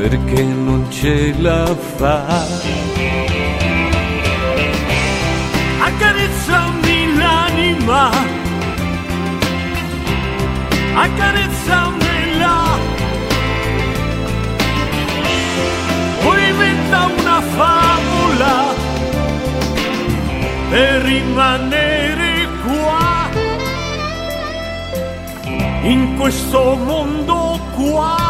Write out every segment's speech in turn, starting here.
perché non ce la fa. Accarezzami l'anima, accarezzamela. O inventa una favola per rimanere qua, in questo mondo qua.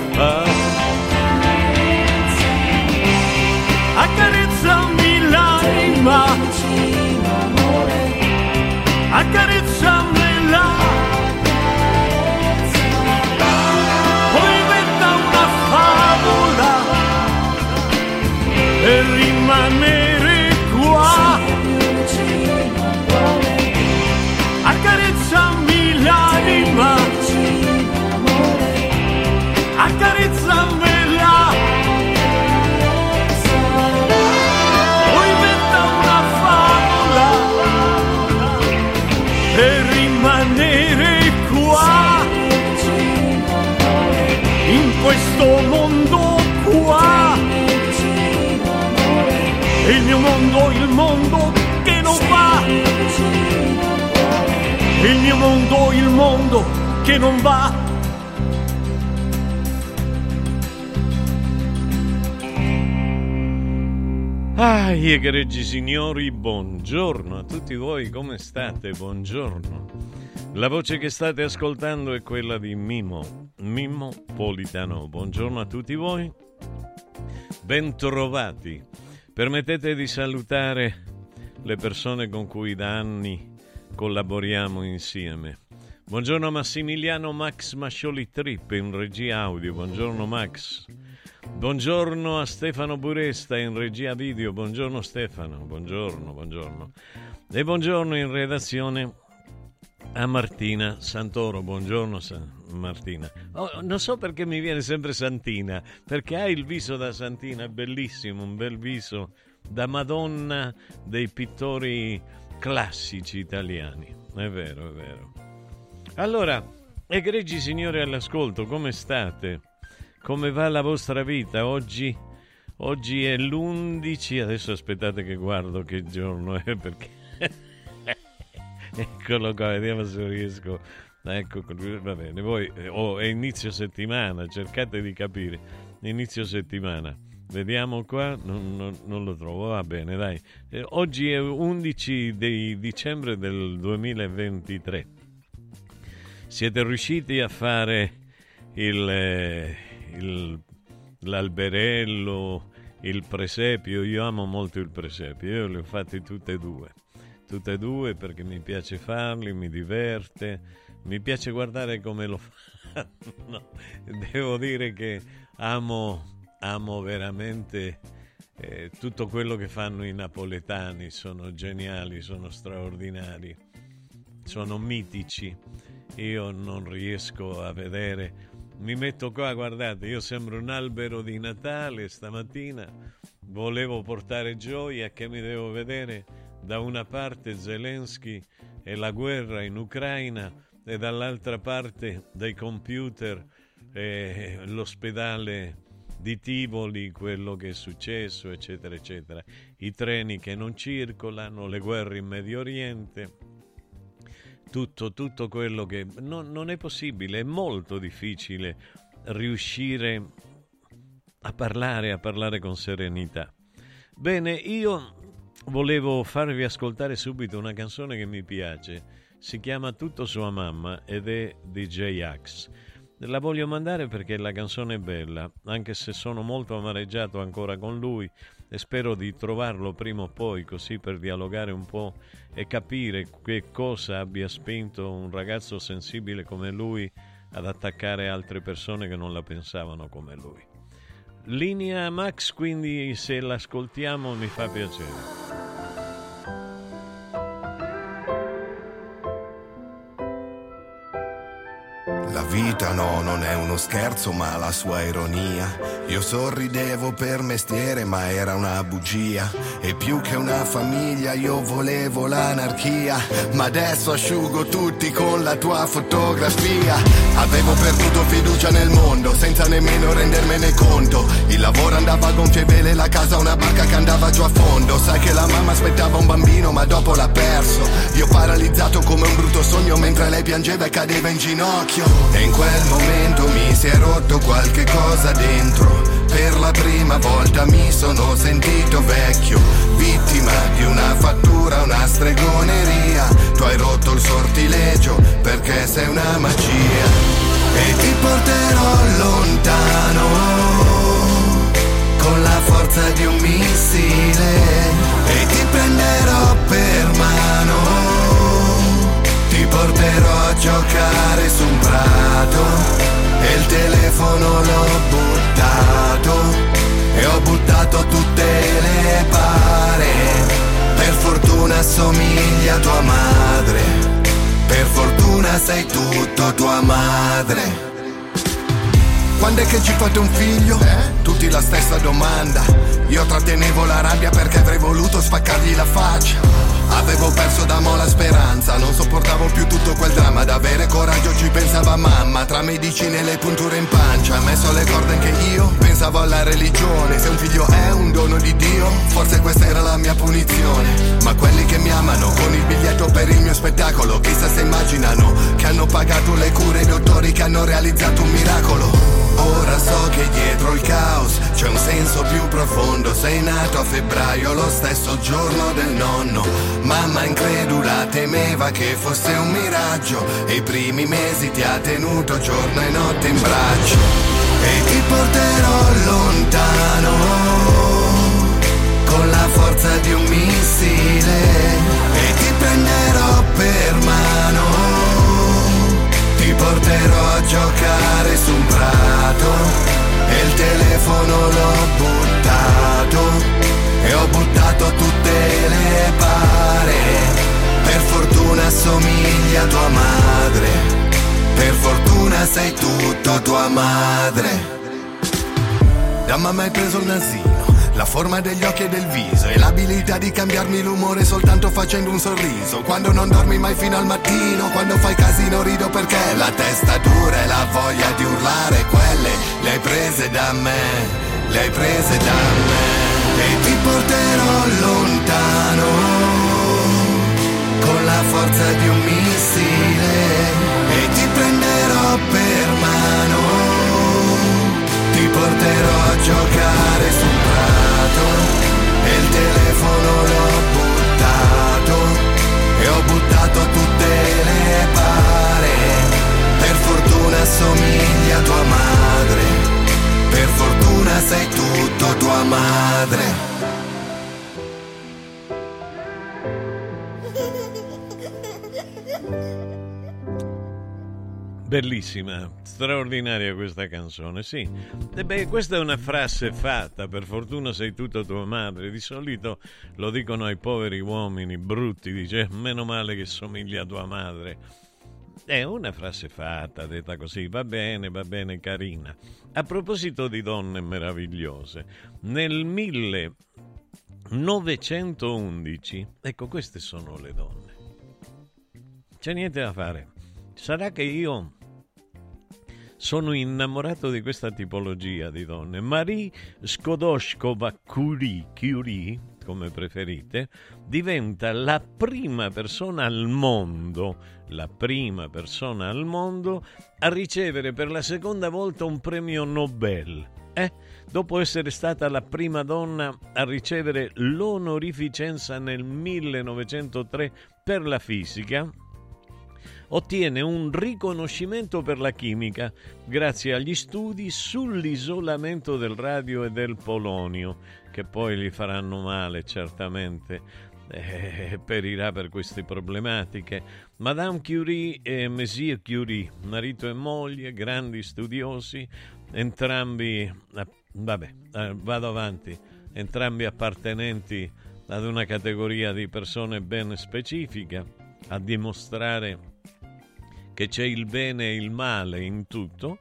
Accarezzami l'anima, accarezzamela. Poi inventa una favola per rimanere che non va. Ah, egregi signori, buongiorno a tutti voi, come state? Buongiorno. La voce che state ascoltando è quella di Mimo, Mimmo Politano. Buongiorno a tutti voi, bentrovati. Permettete di salutare le persone con cui da anni collaboriamo insieme. Buongiorno Massimiliano Max Mascioli Trip in regia audio. Buongiorno Max. Buongiorno a Stefano Buresta in regia video. Buongiorno Stefano, buongiorno, buongiorno. E buongiorno in redazione a Martina Santoro. Buongiorno Martina. Oh, non so perché mi viene sempre Santina, perché hai il viso da Santina, bellissimo, un bel viso da Madonna dei pittori classici italiani. È vero, è vero. Allora, egregi signori all'ascolto, come state? Come va la vostra vita? Oggi, oggi è l'11, adesso aspettate che guardo che giorno è perché... Eccolo qua, vediamo se riesco. Ecco, va bene, voi oh, è inizio settimana, cercate di capire. Inizio settimana. Vediamo qua, non, non, non, lo trovo, va bene, dai. Eh, oggi è 11 di dicembre del 2023. Siete riusciti a fare il, eh, il, l'alberello, il presepio? Io amo molto il presepio, io li ho fatti tutti e due. Tutte e due perché mi piace farli, mi diverte, mi piace guardare come lo fanno. Devo dire che amo amo veramente eh, tutto quello che fanno i napoletani, sono geniali, sono straordinari, sono mitici. Io non riesco a vedere, mi metto qua, guardate, io sembro un albero di Natale stamattina, volevo portare gioia che mi devo vedere? Da una parte Zelensky e la guerra in Ucraina e dall'altra parte dai computer e l'ospedale di Tivoli, quello che è successo, eccetera, eccetera. I treni che non circolano, le guerre in Medio Oriente, tutto, tutto quello che... Non, non è possibile, è molto difficile riuscire a parlare, a parlare con serenità. Bene, io volevo farvi ascoltare subito una canzone che mi piace. Si chiama Tutto sua mamma ed è di J-Ax. La voglio mandare perché la canzone è bella, anche se sono molto amareggiato ancora con lui e spero di trovarlo prima o poi così per dialogare un po' e capire che cosa abbia spinto un ragazzo sensibile come lui ad attaccare altre persone che non la pensavano come lui. Linea Max, quindi se l'ascoltiamo mi fa piacere. Vita no, non è uno scherzo, ma la sua ironia. Io sorridevo per mestiere, ma era una bugia. E più che una famiglia, io volevo l'anarchia. Ma adesso asciugo tutti con la tua fotografia. Avevo perduto fiducia nel mondo, senza nemmeno rendermene conto. Il lavoro andava a gonfie vele, la casa una barca che andava giù a fondo. Sai che la mamma aspettava un bambino, ma dopo l'ha perso. Io paralizzato come un brutto sogno, mentre lei piangeva e cadeva in ginocchio. In quel momento mi si è rotto qualche cosa dentro. Per la prima volta mi sono sentito vecchio, vittima di una fattura, una stregoneria. Tu hai rotto il sortilegio perché sei una magia. E ti porterò lontano con la forza di un missile. E ti prenderò per mano ti porterò a giocare su un prato e il telefono l'ho buttato e ho buttato tutte le pare. Per fortuna assomiglia a tua madre, per fortuna sei tutto tua madre. Quando è che ci fate un figlio? Eh? Tutti la stessa domanda. Io trattenevo la rabbia perché avrei voluto spaccargli la faccia. Avevo perso da mo' la speranza, non sopportavo più tutto quel dramma. Ad avere coraggio ci pensava mamma, tra medicine e le punture in pancia. Messo le corde anche io, pensavo alla religione. Se un figlio è un dono di Dio, forse questa era la mia punizione. Ma quelli che mi amano con il biglietto per il mio spettacolo, chissà se immaginano che hanno pagato le cure i dottori che hanno realizzato un miracolo. Ora so che dietro il caos c'è un senso più profondo. Sei nato a febbraio, lo stesso giorno del nonno. Mamma incredula temeva che fosse un miraggio. E i primi mesi ti ha tenuto giorno e notte in braccio. E ti porterò lontano con la forza di un missile. E ti prenderò per mano porterò a giocare su un prato e il telefono l'ho buttato e ho buttato tutte le pare. Per fortuna assomiglia a tua madre, per fortuna sei tutto tua madre. Da mamma hai preso il nasino la forma degli occhi e del viso e l'abilità di cambiarmi l'umore soltanto facendo un sorriso. Quando non dormi mai fino al mattino, quando fai casino rido perché la testa dura e la voglia di urlare, quelle le hai prese da me, le hai prese da me. E ti porterò lontano con la forza di un missile. E ti prenderò per mano, ti porterò a giocare sul prato e il telefono l'ho buttato e ho buttato tutte le pare, per fortuna somiglia a tua madre, per fortuna sei tutto tua madre. Bellissima, straordinaria questa canzone, sì. E beh, questa è una frase fatta, per fortuna sei tutta tua madre. Di solito lo dicono ai poveri uomini brutti, dice, meno male che somiglia a tua madre. È una frase fatta, detta così, va bene, va bene, carina. A proposito di donne meravigliose, nel 1911, ecco, queste sono le donne. C'è niente da fare. Sarà che io sono innamorato di questa tipologia di donne. Marie Skodoskova Curie, Curie, come preferite, diventa la prima persona al mondo, la prima persona al mondo a ricevere per la seconda volta un premio Nobel. Eh? Dopo essere stata la prima donna a ricevere l'onorificenza nel 1903 per la fisica, ottiene un riconoscimento per la chimica grazie agli studi sull'isolamento del radio e del polonio, che poi gli faranno male certamente. Eh, perirà per queste problematiche. Madame Curie e Monsieur Curie, marito e moglie, grandi studiosi, entrambi, eh, vabbè, eh, vado avanti, entrambi appartenenti ad una categoria di persone ben specifica, a dimostrare che c'è il bene e il male in tutto,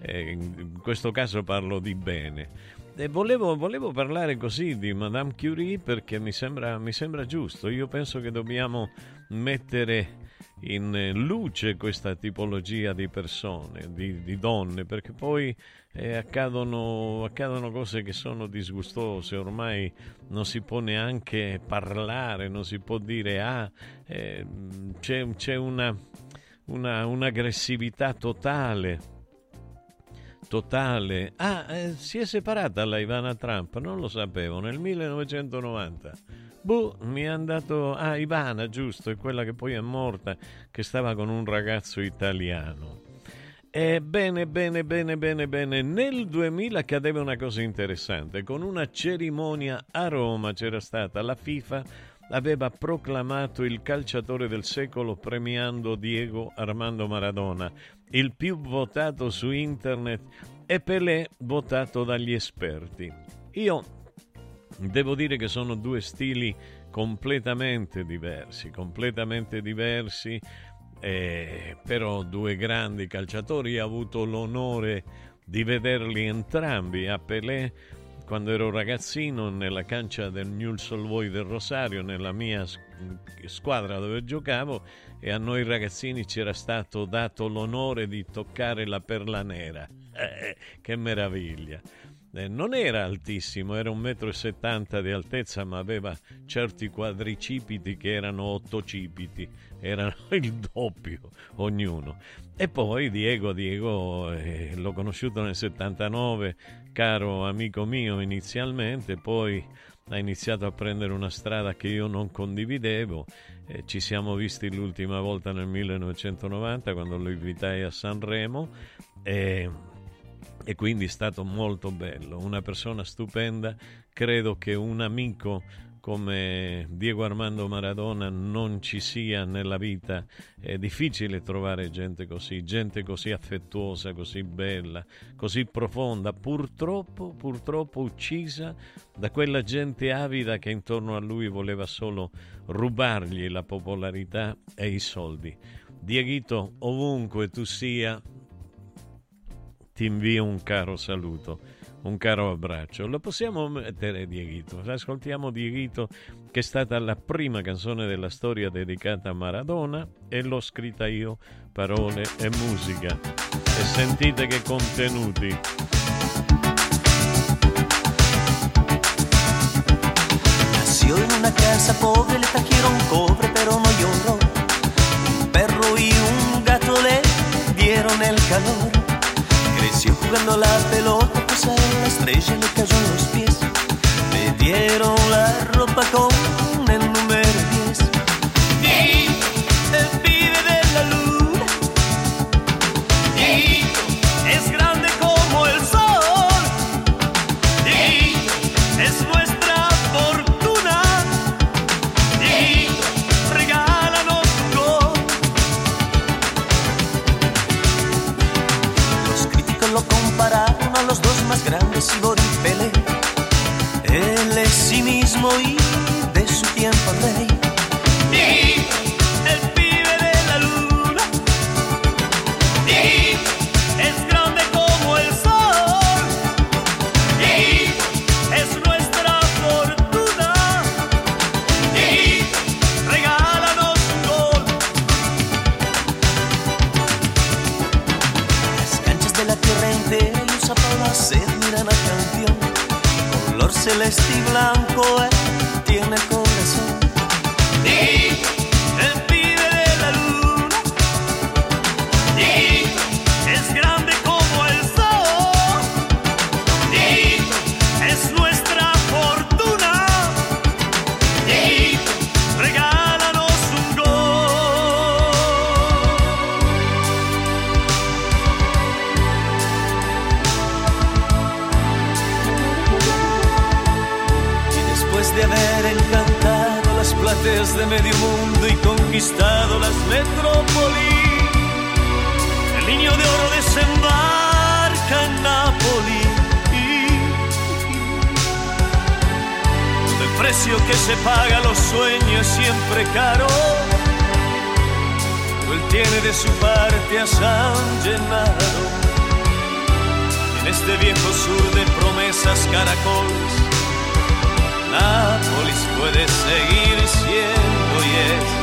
eh, in questo caso parlo di bene. Volevo, volevo, parlare così di Madame Curie perché mi sembra, mi sembra giusto. Io penso che dobbiamo mettere in luce questa tipologia di persone, di, di donne, perché poi eh, accadono, accadono, cose che sono disgustose, ormai non si può neanche parlare, non si può dire ah, eh, c'è, c'è una una, un'aggressività totale. Totale. Ah, eh, si è separata la Ivana Trump, non lo sapevo, nel 1990. Boh, mi è andato... Ah, Ivana, giusto, è quella che poi è morta, che stava con un ragazzo italiano. E bene, bene, bene, bene, bene. Nel 2000 accadeva una cosa interessante. Con una cerimonia a Roma c'era stata la FIFA aveva proclamato il calciatore del secolo premiando Diego Armando Maradona, il più votato su internet e Pelé votato dagli esperti. Io devo dire che sono due stili completamente diversi, completamente diversi, eh, però due grandi calciatori. Ho avuto l'onore di vederli entrambi a Pelé quando ero ragazzino nella cancia del Newell's Old Boy del Rosario, nella mia squadra dove giocavo, e a noi ragazzini ci era stato dato l'onore di toccare la perla nera. Eh, che meraviglia! Eh, non era altissimo, era un metro e settanta di altezza, ma aveva certi quadricipiti che erano ottocipiti, erano il doppio ognuno. E poi Diego, Diego eh, l'ho conosciuto nel 79, caro amico mio inizialmente, poi ha iniziato a prendere una strada che io non condividevo. Eh, ci siamo visti l'ultima volta nel 1990 quando lo invitai a Sanremo. E e quindi è stato molto bello, una persona stupenda, credo che un amico come Diego Armando Maradona non ci sia nella vita, è difficile trovare gente così, gente così affettuosa, così bella, così profonda, purtroppo, purtroppo uccisa da quella gente avida che intorno a lui voleva solo rubargli la popolarità e i soldi. Dieguito, ovunque tu sia, ti invio un caro saluto. Un caro abbraccio. Lo possiamo mettere Dieguito? Ascoltiamo Dieguito che è stata la prima canzone della storia dedicata a Maradona e l'ho scritta io, parole e musica. E sentite che contenuti. En una casa pobre, le trajeron cobre, pero no lloró. Un perro y un gato le dieron el calor. Jugando la pelota, pues la estrella le cayó en los pies. Le dieron la ropa con Boris Pelé. Él es sí mismo y de su tiempo rey. vesti blanco è precio que se paga los sueños siempre caro. Él tiene de su parte a San Gennaro. En este viejo sur de promesas caracoles, Nápoles puede seguir siendo y es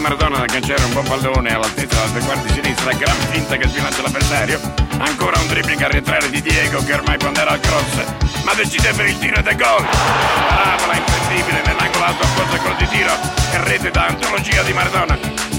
Maradona da canciare un buon pallone all'altezza della tre quarti sinistra, gran finta che sbilancia l'avversario. Ancora un dribbling a rientrare di Diego che ormai pondera al cross, ma decide per il tiro ed gol. Parabola imprendibile nell'angolo alto apposta quello di tiro e rete da antologia di Maradona.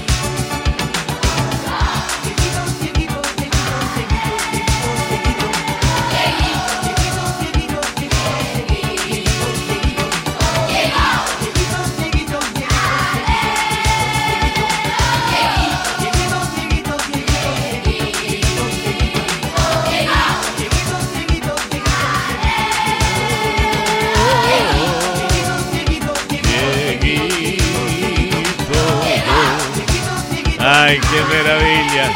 Ai, che meraviglia!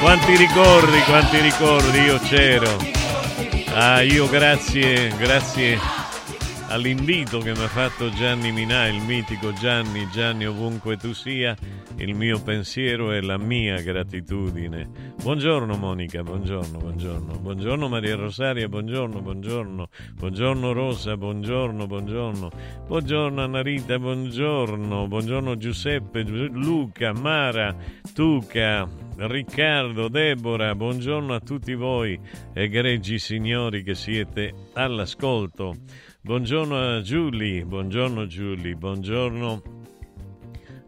Quanti ricordi, quanti ricordi, io c'ero. Ah, io grazie, grazie all'invito che mi ha fatto Gianni Minà, il mitico Gianni, Gianni ovunque tu sia, il mio pensiero e la mia gratitudine. Buongiorno Monica, buongiorno, buongiorno. Buongiorno Maria Rosaria, buongiorno, buongiorno. Buongiorno Rosa, buongiorno, buongiorno. Buongiorno Anna Rita, buongiorno. Buongiorno Giuseppe, Giu- Luca, Mara, Tuca, Riccardo, Deborah, buongiorno a tutti voi, egregi signori che siete all'ascolto. Buongiorno a Giulia, buongiorno Giulia, buongiorno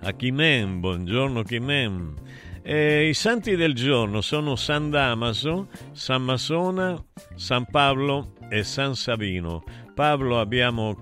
a Chimem, buongiorno Chimem. I santi del giorno sono San Damaso, San Masona, San Paolo e San Savino. Pablo abbiamo...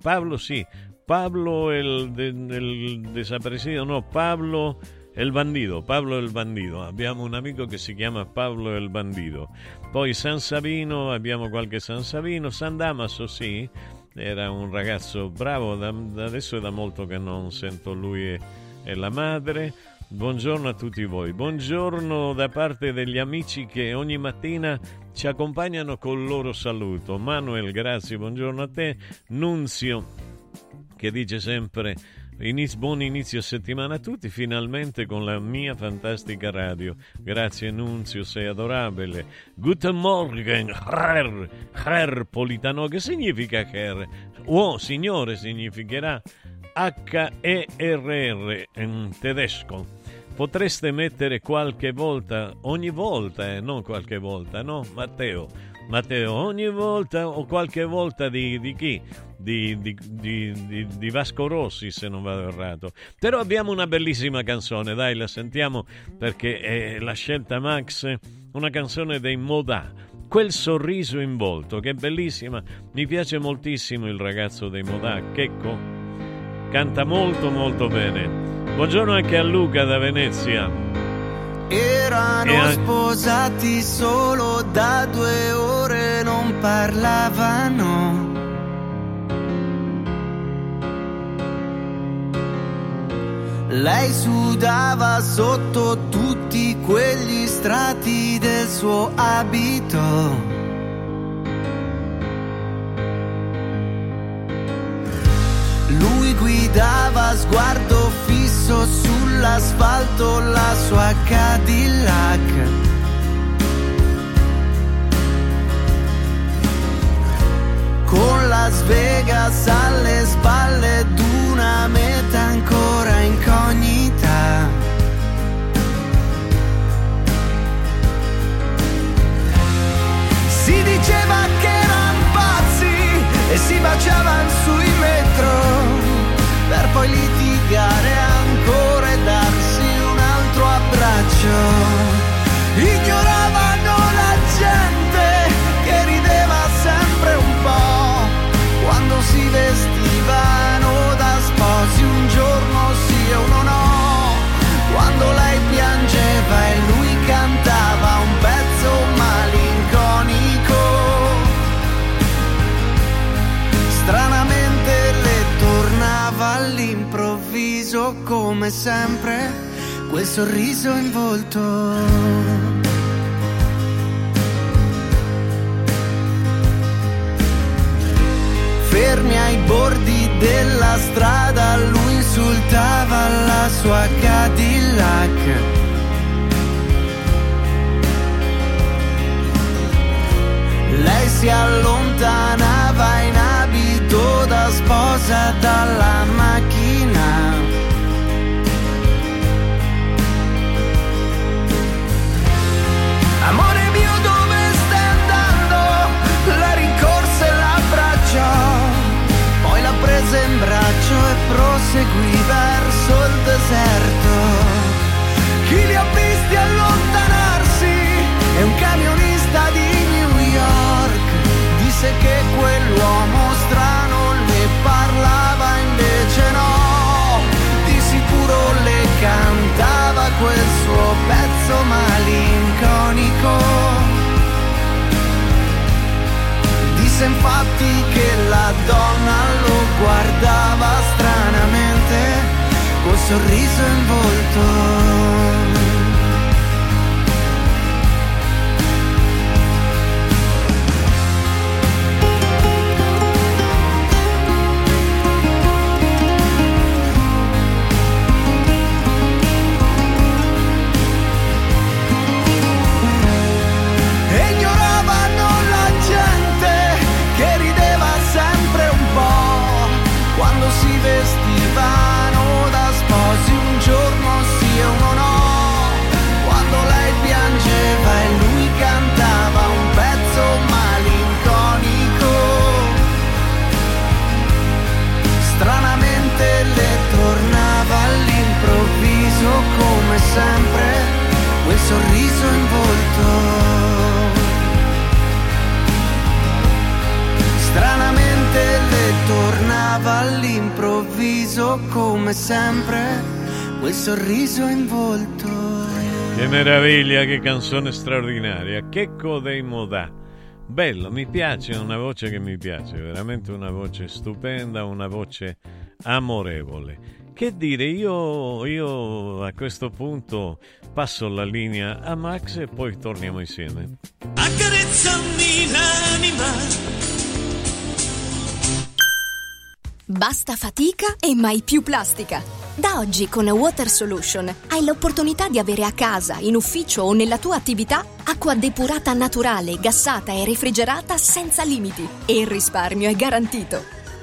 Pablo sì, Pablo el, de- el desaparecido, no, Pablo el bandido, Pablo el bandido. Abbiamo un amico che si chiama Pablo el bandido. Poi San Savino, abbiamo qualche San Savino, San Damaso sì, era un ragazzo bravo, da adesso è da molto che non sento lui e, e la madre. Buongiorno a tutti voi, buongiorno da parte degli amici che ogni mattina ci accompagnano col loro saluto. Manuel, grazie, buongiorno a te. Nunzio, che dice sempre Iniz- buon inizio settimana a tutti, finalmente con la mia fantastica radio. Grazie Nunzio, sei adorabile. Guten Morgen, Herr, Herr Politano. Che significa Herr? Oh, signore significherà H-E-R-R in tedesco. Potreste mettere qualche volta, ogni volta, eh, non qualche volta, no? Matteo, Matteo, ogni volta o qualche volta di, di chi? Di, di, di, Vasco Rossi, se non vado errato. Però abbiamo una bellissima canzone, dai, la sentiamo perché è la scelta Max, una canzone dei Modà. Quel sorriso in volto, che è bellissima. Mi piace moltissimo il ragazzo dei Modà, Checco. Canta molto molto bene. Buongiorno anche a Luca da Venezia. Erano E- sposati solo da due ore, non parlavano. Lei sudava sotto tutti quegli strati del suo abito. Lui guidava sguardo fisso sull'asfalto la sua Cadillac. Con Las Vegas alle spalle d'una meta ancora come sempre quel sorriso in volto. Fermi ai bordi della strada lui insultava la sua Cadillac. Lei si allontanava in abito da sposa dalla macchina. Disse che quell'uomo strano ne parlava, invece no. Di sicuro le cantava quel suo pezzo malinconico. Disse infatti che la donna lo guardava stranamente col sorriso in volto. Sempre quel sorriso in volto. Stranamente le tornava all'improvviso come sempre quel sorriso in volto. Che meraviglia, che canzone straordinaria. Checco dei Modà. Bello, mi piace, è una voce che mi piace, veramente una voce stupenda, una voce amorevole. Che dire, io, io a questo punto passo la linea a Max e poi torniamo insieme. Accarezzami l'anima. Basta fatica e mai più plastica. Da oggi con Water Solution hai l'opportunità di avere a casa, in ufficio o nella tua attività acqua depurata naturale, gassata e refrigerata senza limiti. E il risparmio è garantito.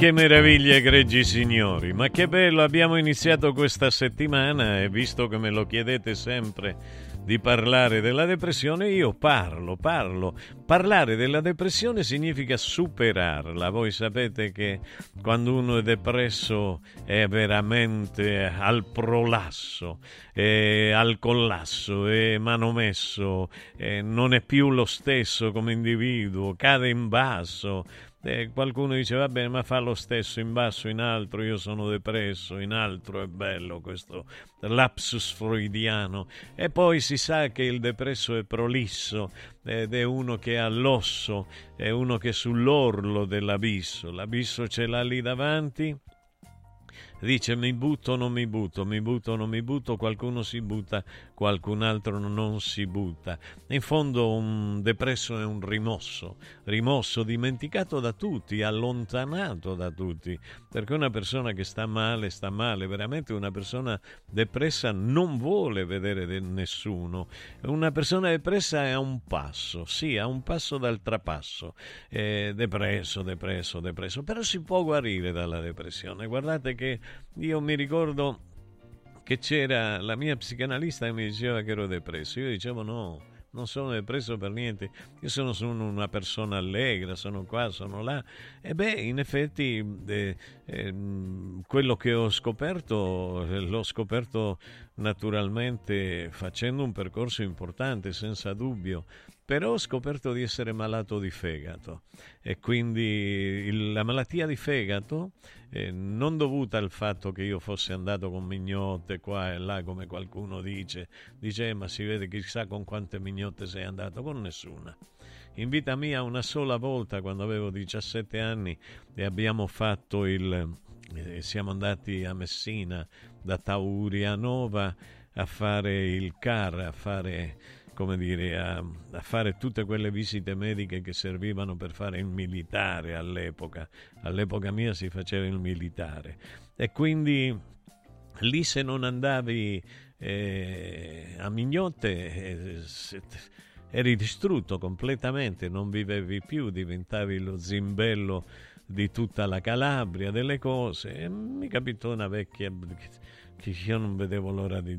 Che meraviglia, egregi signori! Ma che bello, abbiamo iniziato questa settimana e visto che me lo chiedete sempre di parlare della depressione, io parlo, parlo. Parlare della depressione significa superarla. Voi sapete che quando uno è depresso è veramente al prolasso, è al collasso, è manomesso, è non è più lo stesso come individuo, cade in basso Eh, qualcuno dice va bene ma fa lo stesso in basso in alto io sono depresso in alto è bello questo lapsus freudiano. E poi si sa che il depresso è prolisso ed è uno che ha l'osso è uno che è sull'orlo dell'abisso. L'abisso ce l'ha lì davanti dice mi butto non mi butto, mi butto non mi butto, qualcuno si butta, qualcun altro non si butta. In fondo un depresso è un rimosso, rimosso, dimenticato da tutti, allontanato da tutti, perché una persona che sta male, sta male, veramente una persona depressa non vuole vedere nessuno, una persona depressa è a un passo, sì, a un passo dal trapasso, eh, depresso, depresso, depresso, però si può guarire dalla depressione, guardate che io mi ricordo che c'era la mia psicanalista che mi diceva che ero depresso. Io dicevo no, non sono depresso per niente, io sono, sono, una persona allegra, sono qua, sono là. E beh, in effetti eh, eh, quello che ho scoperto, eh, l'ho scoperto naturalmente facendo un percorso importante, senza dubbio, però ho scoperto di essere malato di fegato e quindi la malattia di fegato, eh, non dovuta al fatto che io fossi andato con mignotte qua e là come qualcuno dice, dice eh, ma si vede chissà con quante mignotte sei andato, con nessuna. In vita mia una sola volta quando avevo 17 anni e abbiamo fatto il... Eh, siamo andati a Messina da Taurianova a fare il CAR, a fare come dire, a, a, fare tutte quelle visite mediche che servivano per fare il militare all'epoca. All'epoca mia si faceva il militare. E quindi lì se non andavi eh, a Mignotte eh, eri distrutto completamente, non vivevi più, diventavi lo zimbello di tutta la Calabria, delle cose. E mi capitò una vecchia che io non vedevo l'ora di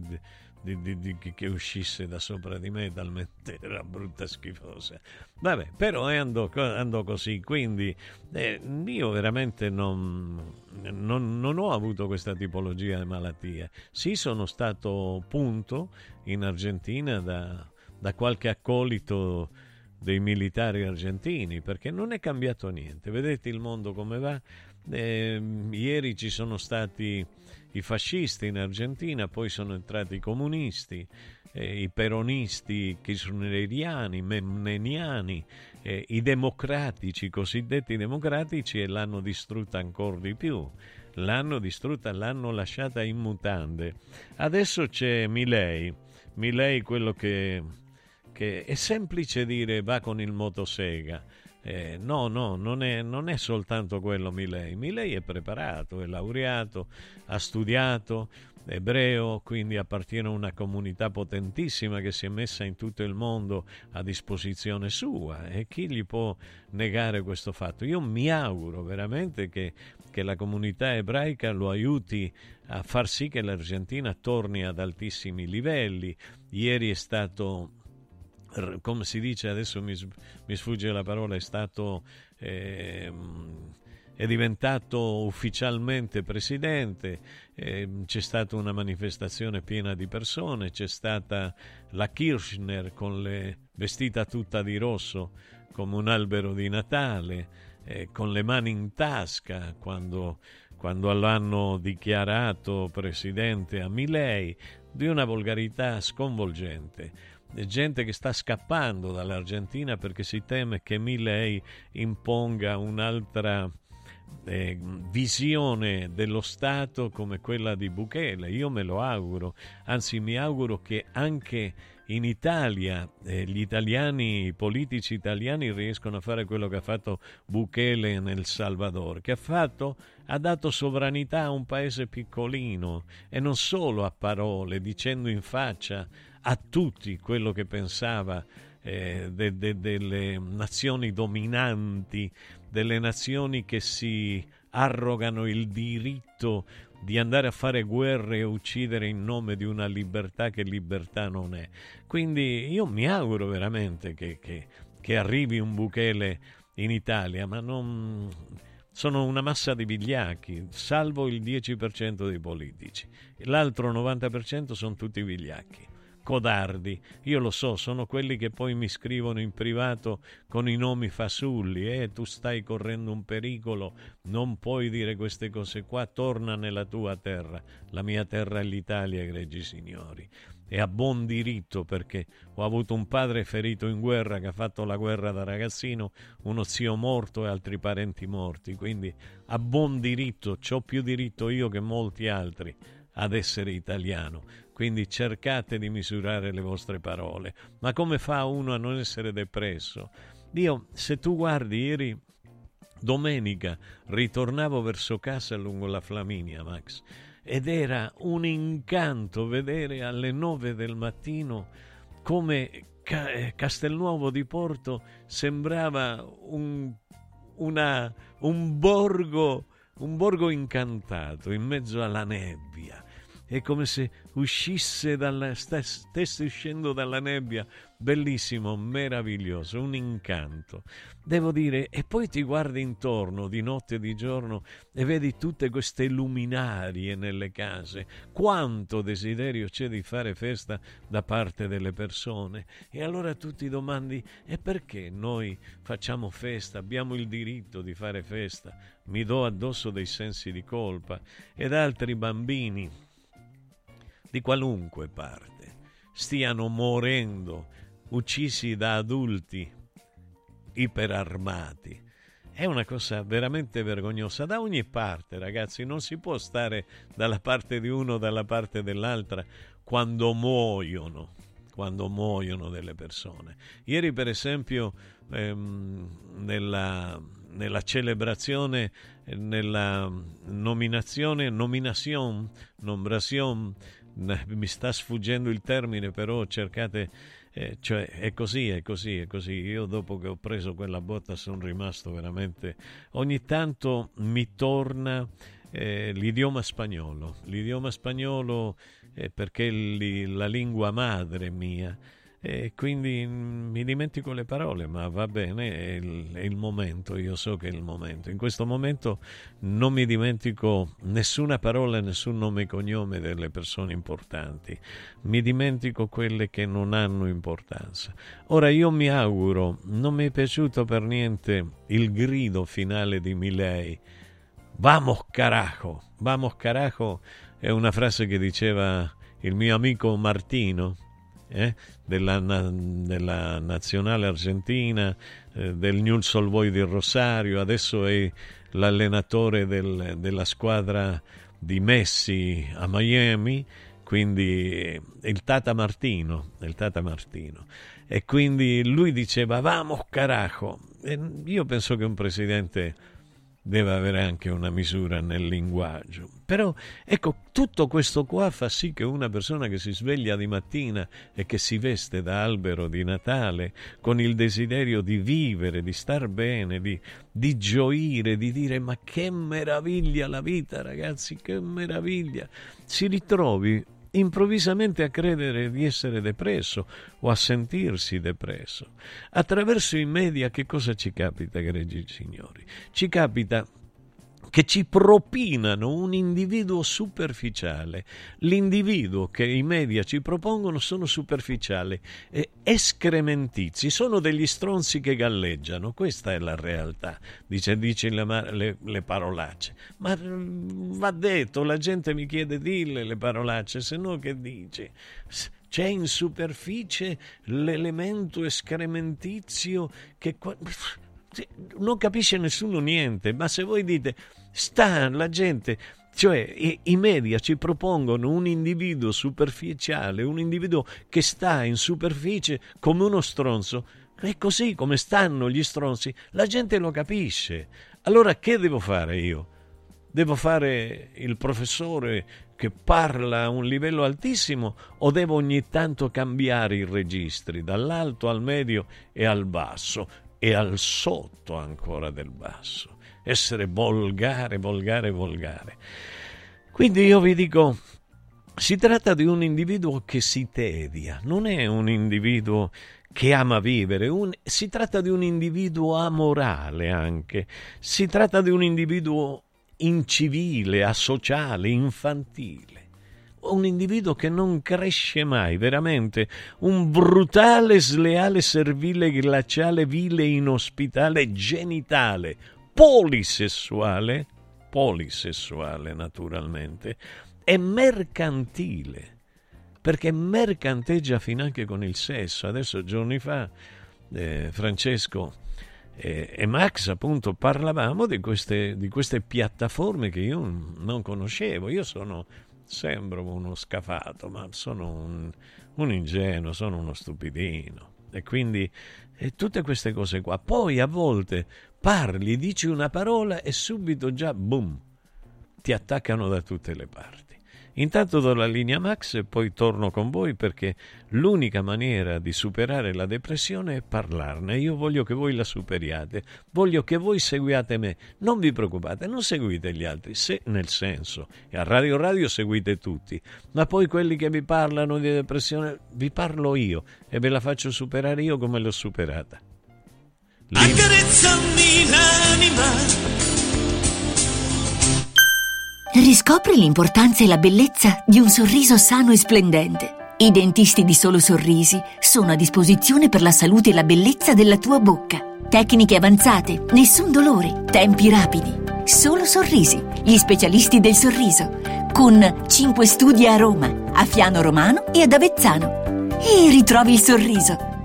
di, di, di, che uscisse da sopra di me, talmente era brutta schifosa. Vabbè, però andò, andò così, quindi eh, io veramente non, non, non, ho avuto questa tipologia di malattie. Sì, sono stato punto in Argentina da, da qualche accolito dei militari argentini, perché non è cambiato niente. Vedete il mondo come va? Eh, ieri ci sono stati i fascisti in Argentina, poi sono entrati i comunisti, eh, i peronisti kirchneriani, memneniani, eh, i democratici, i cosiddetti democratici e l'hanno distrutta ancora di più. L'hanno distrutta, l'hanno lasciata in mutande. Adesso c'è Milei, Milei quello che, che è semplice dire va con il motosega eh, no, no, non è, non è, soltanto quello Milei. Milei è preparato, è laureato, ha studiato, è ebreo, quindi appartiene a una comunità potentissima che si è messa in tutto il mondo a disposizione sua e chi gli può negare questo fatto? Io mi auguro veramente che, che la comunità ebraica lo aiuti a far sì che l'Argentina torni ad altissimi livelli. Ieri è stato come si dice adesso mi, mi sfugge la parola, è stato eh, è diventato ufficialmente presidente, eh, c'è stata una manifestazione piena di persone, c'è stata la Kirchner con le vestita tutta di rosso come un albero di Natale, eh, con le mani in tasca quando, quando l'hanno dichiarato presidente a Milei, di una volgarità sconvolgente gente che sta scappando dall'Argentina perché si teme che Milley imponga un'altra eh, visione dello Stato come quella di Bukele. Io me lo auguro, anzi mi auguro che anche in Italia eh, gli italiani, i politici italiani riescono a fare quello che ha fatto Bukele nel Salvador, che ha fatto ha dato sovranità a un paese piccolino e non solo a parole, dicendo in faccia a tutti quello che pensava eh, de, de, delle nazioni dominanti, delle nazioni che si arrogano il diritto di andare a fare guerre e uccidere in nome di una libertà che libertà non è. Quindi io mi auguro veramente che, che, che arrivi un Bukele in Italia, ma non sono una massa di vigliacchi, salvo il 10% dei politici. L'altro 90% sono tutti vigliacchi codardi. Io lo so, sono quelli che poi mi scrivono in privato con i nomi fasulli. Eh, tu stai correndo un pericolo, non puoi dire queste cose qua, torna nella tua terra. La mia terra è l'Italia, egregi signori e a buon diritto perché ho avuto un padre ferito in guerra che ha fatto la guerra da ragazzino, uno zio morto e altri parenti morti, quindi a buon diritto, ho più diritto io che molti altri ad essere italiano. Quindi cercate di misurare le vostre parole. Ma come fa uno a non essere depresso? Dio, se tu guardi ieri domenica ritornavo verso casa lungo la Flaminia, Max ed era un incanto vedere alle nove del mattino come eh, Castelnuovo di Porto sembrava un, una, un, borgo, un borgo incantato in mezzo alla nebbia. È come se uscisse dalla, stesse uscendo dalla nebbia bellissimo, meraviglioso, un incanto. Devo dire, e poi ti guardi intorno di notte e di giorno e vedi tutte queste luminarie nelle case. Quanto desiderio c'è di fare festa da parte delle persone. E allora tu ti domandi, e perché noi facciamo festa, abbiamo il diritto di fare festa? Mi do addosso dei sensi di colpa ed altri bambini di qualunque parte stiano morendo uccisi da adulti iperarmati. È una cosa veramente vergognosa da ogni parte, ragazzi. Non si può stare dalla parte di uno o dalla parte dell'altra quando muoiono, quando muoiono delle persone. Ieri, per esempio, ehm, nella, nella celebrazione, nella nominazione, nomination, nombración, mi sta sfuggendo il termine, però cercate eh, cioè, è così, è così, è così. Io dopo che ho preso quella botta sono rimasto veramente... Ogni tanto mi torna eh, l'idioma spagnolo. L'idioma spagnolo è perché li, la lingua madre mia e quindi mi dimentico le parole, ma va bene, è il, è il, momento, io so che è il momento. In questo momento non mi dimentico nessuna parola, nessun nome e cognome delle persone importanti, mi dimentico quelle che non hanno importanza. Ora io mi auguro, non mi è piaciuto per niente il grido finale di Milei. Vamos carajo, vamos carajo è una frase che diceva il mio amico Martino eh, della, della, nazionale argentina, eh, del Newell's Old Boy di Rosario, adesso è l'allenatore del, della squadra di Messi a Miami, quindi il Tata Martino, il Tata Martino. E quindi lui diceva vamos carajo. E io penso che un presidente deve avere anche una misura nel linguaggio. Però ecco, tutto questo qua fa sì che una persona che si sveglia di mattina e che si veste da albero di Natale con il desiderio di vivere, di star bene, di, di gioire, di dire ma che meraviglia la vita ragazzi, che meraviglia, si ritrovi improvvisamente a credere di essere depresso o a sentirsi depresso. Attraverso i media che cosa ci capita, egregi signori? Ci capita che ci propinano un individuo superficiale. L'individuo che i media ci propongono sono superficiali, e escrementizi, sono degli stronzi che galleggiano, questa è la realtà, dice, dice le, le, le, parolacce. Ma mm, va detto, la gente mi chiede dille le parolacce, se no che dici? C'è in superficie l'elemento escrementizio che non capisce nessuno niente, ma se voi dite sta la gente, cioè i, media ci propongono un individuo superficiale, un individuo che sta in superficie come uno stronzo, è così come stanno gli stronzi, la gente lo capisce. Allora che devo fare io? Devo fare il professore che parla a un livello altissimo o devo ogni tanto cambiare i registri dall'alto al medio e al basso e al sotto ancora del basso? Essere volgare, volgare, volgare. Quindi io vi dico, si tratta di un individuo che si tedia, non è un individuo che ama vivere, un, si tratta di un individuo amorale anche, si tratta di un individuo incivile, asociale, infantile. un individuo che non cresce mai, veramente un brutale, sleale, servile, glaciale, vile, inospitale, genitale, polisessuale, polisessuale naturalmente, e mercantile, perché mercanteggia finanche con il sesso. Adesso giorni fa eh, Francesco eh, e Max appunto parlavamo di queste, di queste piattaforme che io non conoscevo. Io sono, sembro uno scafato, ma sono un, un ingenuo, sono uno stupidino. E quindi e tutte queste cose qua. Poi a volte parli, dici una parola e subito già, boom, ti attaccano da tutte le parti. Intanto do la linea Max e poi torno con voi perché l'unica maniera di superare la depressione è parlarne. Io voglio che voi la superiate, voglio che voi seguiate me. Non vi preoccupate, non seguite gli altri, se nel senso, e a Radio Radio seguite tutti, ma poi quelli che vi parlano di depressione vi parlo io e ve la faccio superare io come l'ho superata. Accarezzami l'anima Riscopri l'importanza e la bellezza di un sorriso sano e splendente. I dentisti di Solo Sorrisi sono a disposizione per la salute e la bellezza della tua bocca. Tecniche avanzate, nessun dolore, tempi rapidi. Solo Sorrisi, gli specialisti del sorriso, con 5 studi a Roma, a Fiano Romano e ad Avezzano. E ritrovi il sorriso.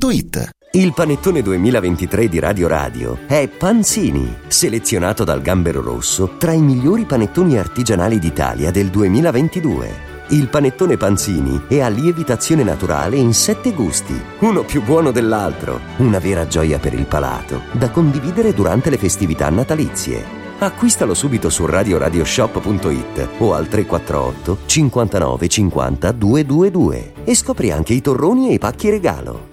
dumplingbar.it. Il panettone 2023 di Radio Radio è Panzini, selezionato dal Gambero Rosso tra i migliori panettoni artigianali d'Italia del 2022. Il panettone Panzini è a lievitazione naturale in sette gusti, uno più buono dell'altro, una vera gioia per il palato, da condividere durante le festività natalizie. Acquistalo subito su radioradioshop.it o al 348 59 50 222 e scopri anche i torroni e i pacchi regalo.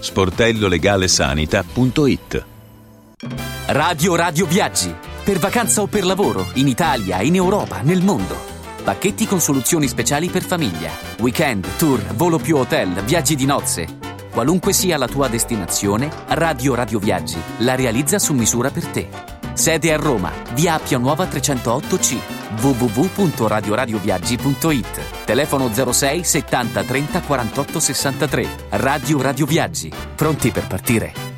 sportellolegalesanita.it Radio Radio Viaggi. Per vacanza o per lavoro, in Italia, in Europa, nel mondo. Pacchetti con soluzioni speciali per famiglia. Weekend, tour, volo più hotel, viaggi di nozze. Qualunque sia la tua destinazione, Radio Radio Viaggi la realizza su misura per te. Sede a Roma, via Appia Nuova 308C, www.radioradioviaggi.it. Telefono 06 70 30 48 63. Radio Radio Viaggi. Pronti per partire?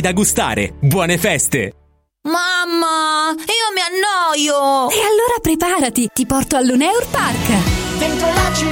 da gustare. Buone feste! Mamma, io mi annoio. E allora preparati, ti porto all'Uneur Park. Dentro la città,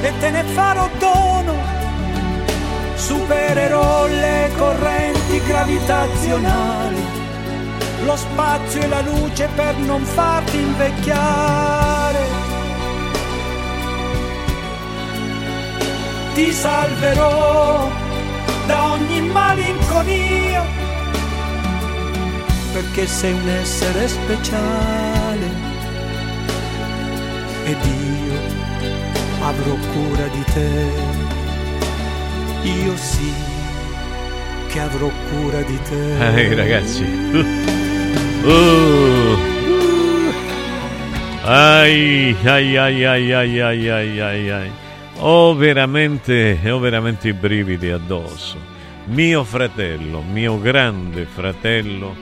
e te ne farò dono. Supererò le correnti gravitazionali, lo spazio e la luce per non farti invecchiare. Ti salverò da ogni malinconia, perché sei un essere speciale ed io avrò cura di te. Io sì che avrò cura di te. Ehi ragazzi. Uh. Ai, ai, ai, ai, ai, ai, ai, ai, ai. Ho veramente, ho veramente i brividi addosso. Mio fratello, mio grande fratello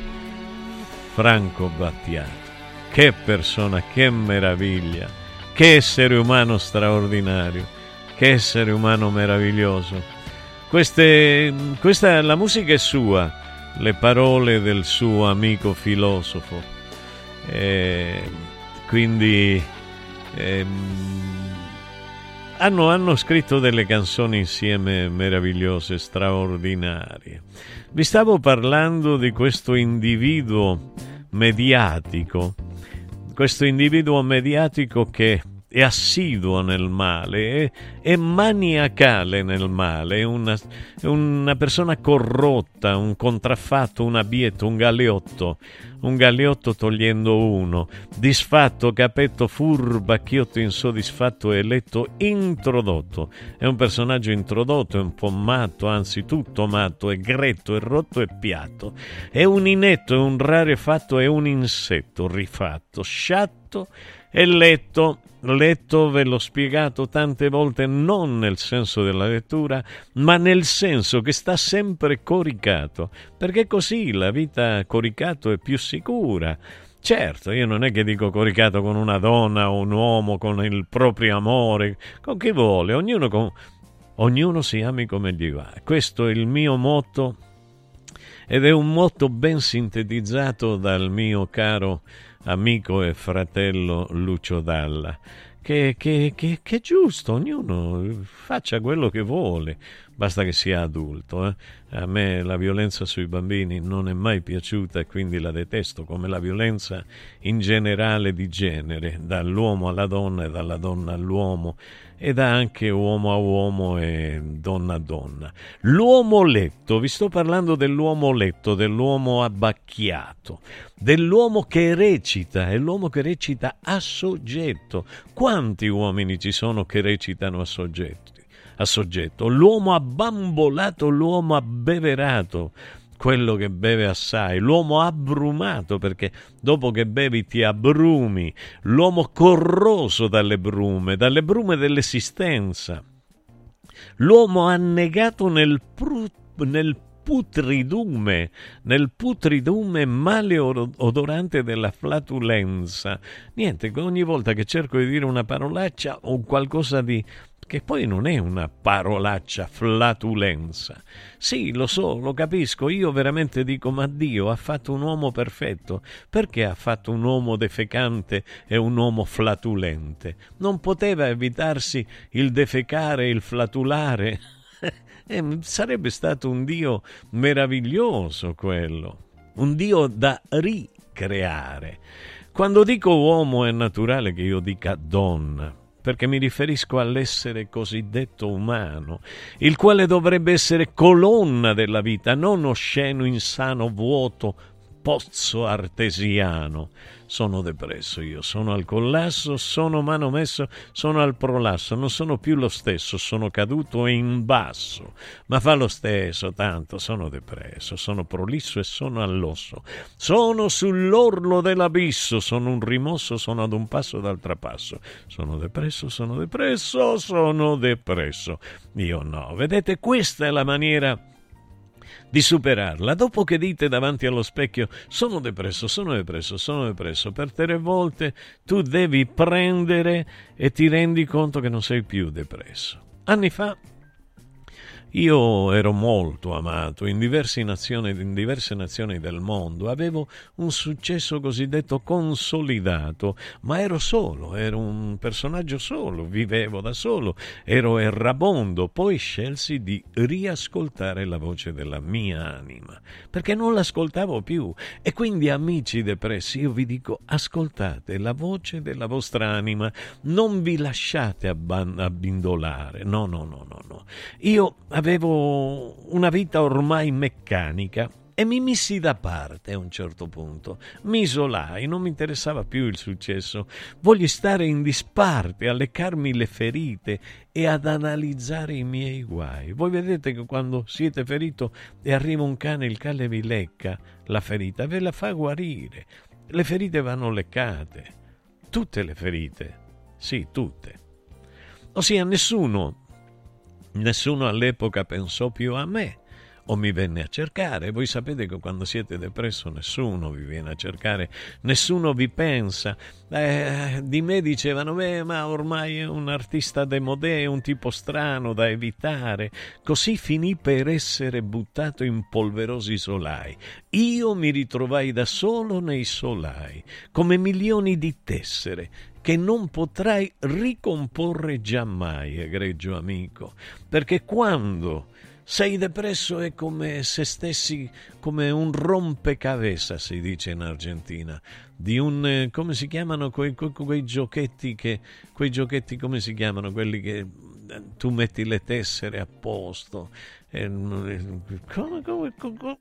Franco Battiato. Che persona, che meraviglia. Che essere umano straordinario. Che essere umano meraviglioso. Queste, questa, la musica è sua, le parole del suo amico filosofo. Eh, quindi ehm, hanno, hanno scritto delle canzoni insieme meravigliose, straordinarie. Vi stavo parlando di questo individuo mediatico, questo individuo mediatico che è assiduo nel male, è, è maniacale nel male, è una, è una persona corrotta un contraffatto, un abietto, un galeotto, un galeotto togliendo uno, disfatto, capetto, furbacchiotto, insoddisfatto, eletto, introdotto. È un personaggio introdotto, è un po' matto, anzi tutto matto, è gretto, è rotto e piatto. È un inetto, è un rarefatto, è un insetto rifatto, sciatto e letto letto, ve l'ho spiegato tante volte, non nel senso della lettura, ma nel senso che sta sempre coricato, perché così la vita coricato è più sicura. Certo, io non è che dico coricato con una donna o un uomo, con il proprio amore, con chi vuole, ognuno, con... ognuno si ami come gli va. Questo è il mio motto ed è un motto ben sintetizzato dal mio caro amico e fratello Lucio Dalla, che, che, che, che, è giusto, ognuno faccia quello che vuole, basta che sia adulto. Eh? A me la violenza sui bambini non è mai piaciuta e quindi la detesto, come la violenza in generale di genere, dall'uomo alla donna e dalla donna all'uomo e da anche uomo a uomo e donna a donna. L'uomo letto, vi sto parlando dell'uomo letto, dell'uomo abbacchiato, dell'uomo che recita, è l'uomo che recita a soggetto. Quanti uomini ci sono che recitano a soggetto? A soggetto. L'uomo abbambolato, l'uomo abbeverato, quello che beve assai, l'uomo abbrumato perché dopo che bevi ti abbrumi, l'uomo corroso dalle brume, dalle brume dell'esistenza, l'uomo annegato nel, pru- nel putridume, nel putridume maleodorante della flatulenza. Niente, ogni volta che cerco di dire una parolaccia o qualcosa di che poi non è una parolaccia flatulenza. Sì, lo so, lo capisco, io veramente dico, ma Dio ha fatto un uomo perfetto, perché ha fatto un uomo defecante e un uomo flatulente? Non poteva evitarsi il defecare il flatulare? Eh, sarebbe stato un Dio meraviglioso quello, un Dio da ricreare. Quando dico uomo è naturale che io dica donna perché mi riferisco all'essere cosiddetto umano, il quale dovrebbe essere colonna della vita, non osceno, insano, vuoto, pozzo artesiano. Sono depresso io, sono al collasso, sono manomesso, sono al prolasso, non sono più lo stesso, sono caduto in basso, ma fa lo stesso, tanto sono depresso, sono prolisso e sono all'osso. Sono sull'orlo dell'abisso, sono un rimosso, sono ad un passo dal trapasso. Sono depresso, sono depresso, sono depresso. Io no, vedete, questa è la maniera di superarla. Dopo che dite davanti allo specchio sono depresso, sono depresso, sono depresso, per tre volte tu devi prendere e ti rendi conto che non sei più depresso. Anni fa io ero molto amato in diverse, nazioni, in diverse nazioni del mondo, avevo un successo cosiddetto consolidato, ma ero solo, ero un personaggio solo, vivevo da solo, ero errabondo, poi scelsi di riascoltare la voce della mia anima, perché non l'ascoltavo più. E quindi, amici depressi, io vi dico, ascoltate la voce della vostra anima, non vi lasciate abbindolare, no, no, no, no, no. Io avevo una vita ormai meccanica e mi missi da parte a un certo punto. Mi isolai, non mi interessava più il successo. Voglio stare in disparte, a leccarmi le ferite e ad analizzare i miei guai. Voi vedete che quando siete ferito e arriva un cane, il cane vi lecca la ferita, ve la fa guarire. Le ferite vanno leccate. Tutte le ferite. Sì, tutte. Ossia, nessuno Nessuno all'epoca pensò più a me o mi venne a cercare. Voi sapete che quando siete depresso nessuno vi viene a cercare, nessuno vi pensa. Eh, di me dicevano, beh, ma ormai è un artista demodé, è un tipo strano da evitare. Così finì per essere buttato in polverosi solai. Io mi ritrovai da solo nei solai, come milioni di tessere che non potrai ricomporre giammai, egregio amico, perché quando sei depresso è come se stessi come un rompecabezas, si dice in Argentina, di un eh, come si chiamano quei, quei, quei giochetti che quei giochetti come si chiamano quelli che eh, tu metti le tessere a posto eh, come, come, come,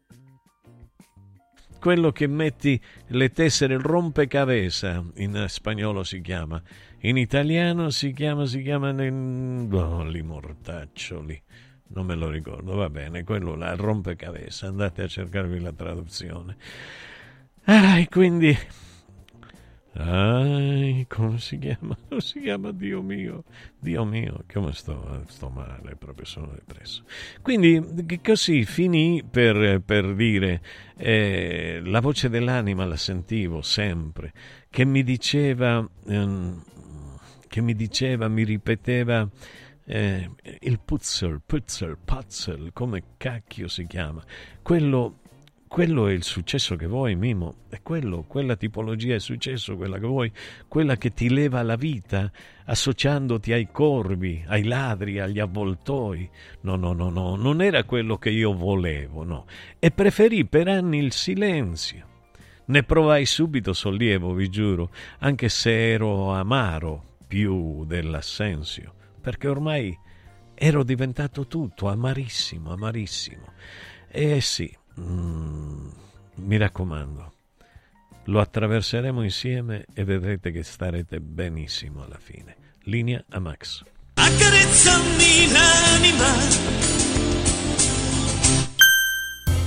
quello che metti le tessere, il rompecabezza in spagnolo si chiama, in italiano si chiama, si chiama, oh, li mortaccioli, non me lo ricordo, va bene, quello là, il rompecabezza, andate a cercarvi la traduzione. Ah, e quindi Ah, come si chiama? Come si chiama? Dio mio, Dio mio, come sto? Sto male, proprio sono depresso. Quindi così finì per, per dire, eh, la voce dell'anima la sentivo sempre, che mi diceva, ehm, che mi diceva, mi ripeteva, eh, il puzzel, puzzel, puzzle, come cacchio si chiama, quello quello è il successo che vuoi, Mimo, è quello, quella tipologia di successo, quella che vuoi, quella che ti leva la vita associandoti ai corvi, ai ladri, agli avvoltoi. No, no, no, no, non era quello che io volevo, no. E preferì per anni il silenzio. Ne provai subito sollievo, vi giuro, anche se ero amaro più dell'assenzio, perché ormai ero diventato tutto amarissimo, amarissimo. E sì, Mm, mi raccomando, lo attraverseremo insieme e vedrete che starete benissimo alla fine. Linea a Max. Accarezzami l'anima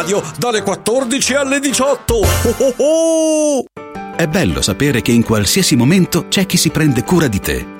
radio dalle 14 alle 18. Oh oh oh! È bello sapere che in qualsiasi momento c'è chi si prende cura di te.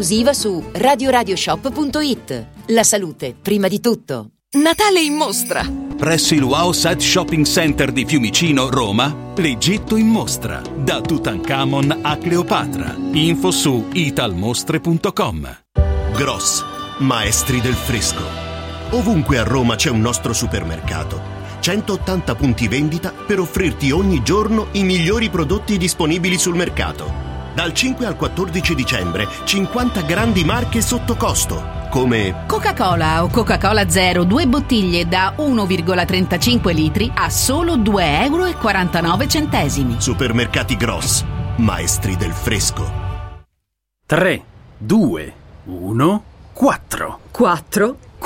esclusiva su radioradioshop.it. La salute, prima di tutto. Natale in mostra. Presso il Wow Set Shopping Center di Fiumicino, Roma, l'Egitto in mostra. Da Tutankhamon a Cleopatra. Info su italmostre.com. Gross, maestri del fresco. Ovunque a Roma c'è un nostro supermercato. 180 punti vendita per offrirti ogni giorno i migliori prodotti disponibili sul mercato dal 5 al 14 dicembre 50 grandi marche sotto costo come Coca-Cola o Coca-Cola Zero, due bottiglie da 1,35 litri a solo 2,49 euro. Supermercati Gross, maestri del fresco. 3, 2, 1, 4. 4?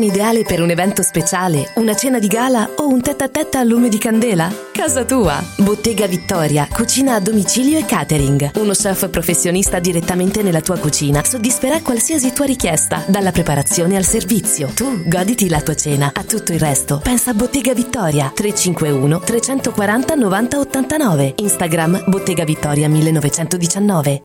ideale per un evento speciale, una cena di gala o un tête a tête a lume di candela? Casa tua. Bottega Vittoria, cucina a domicilio e catering. Uno chef professionista direttamente nella tua cucina soddisferà qualsiasi tua richiesta, dalla preparazione al servizio. Tu goditi la tua cena. A tutto il resto, pensa a Bottega Vittoria 351 340 90 89. Instagram Bottega Vittoria 1919.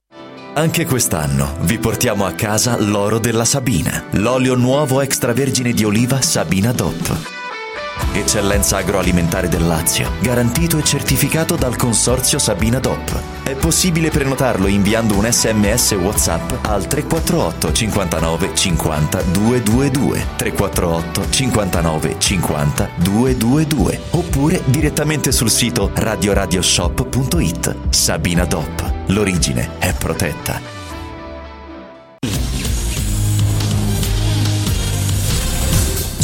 Anche quest'anno vi portiamo a casa l'oro della Sabina, l'olio nuovo extravergine di oliva Sabina DOP. Eccellenza agroalimentare del Lazio, garantito e certificato dal consorzio Sabina DOP. È possibile prenotarlo inviando un sms WhatsApp al 348 59 50 222 348 59 50 222 oppure direttamente sul sito radioradioshop.it. Sabina DOP. L'origine è protetta.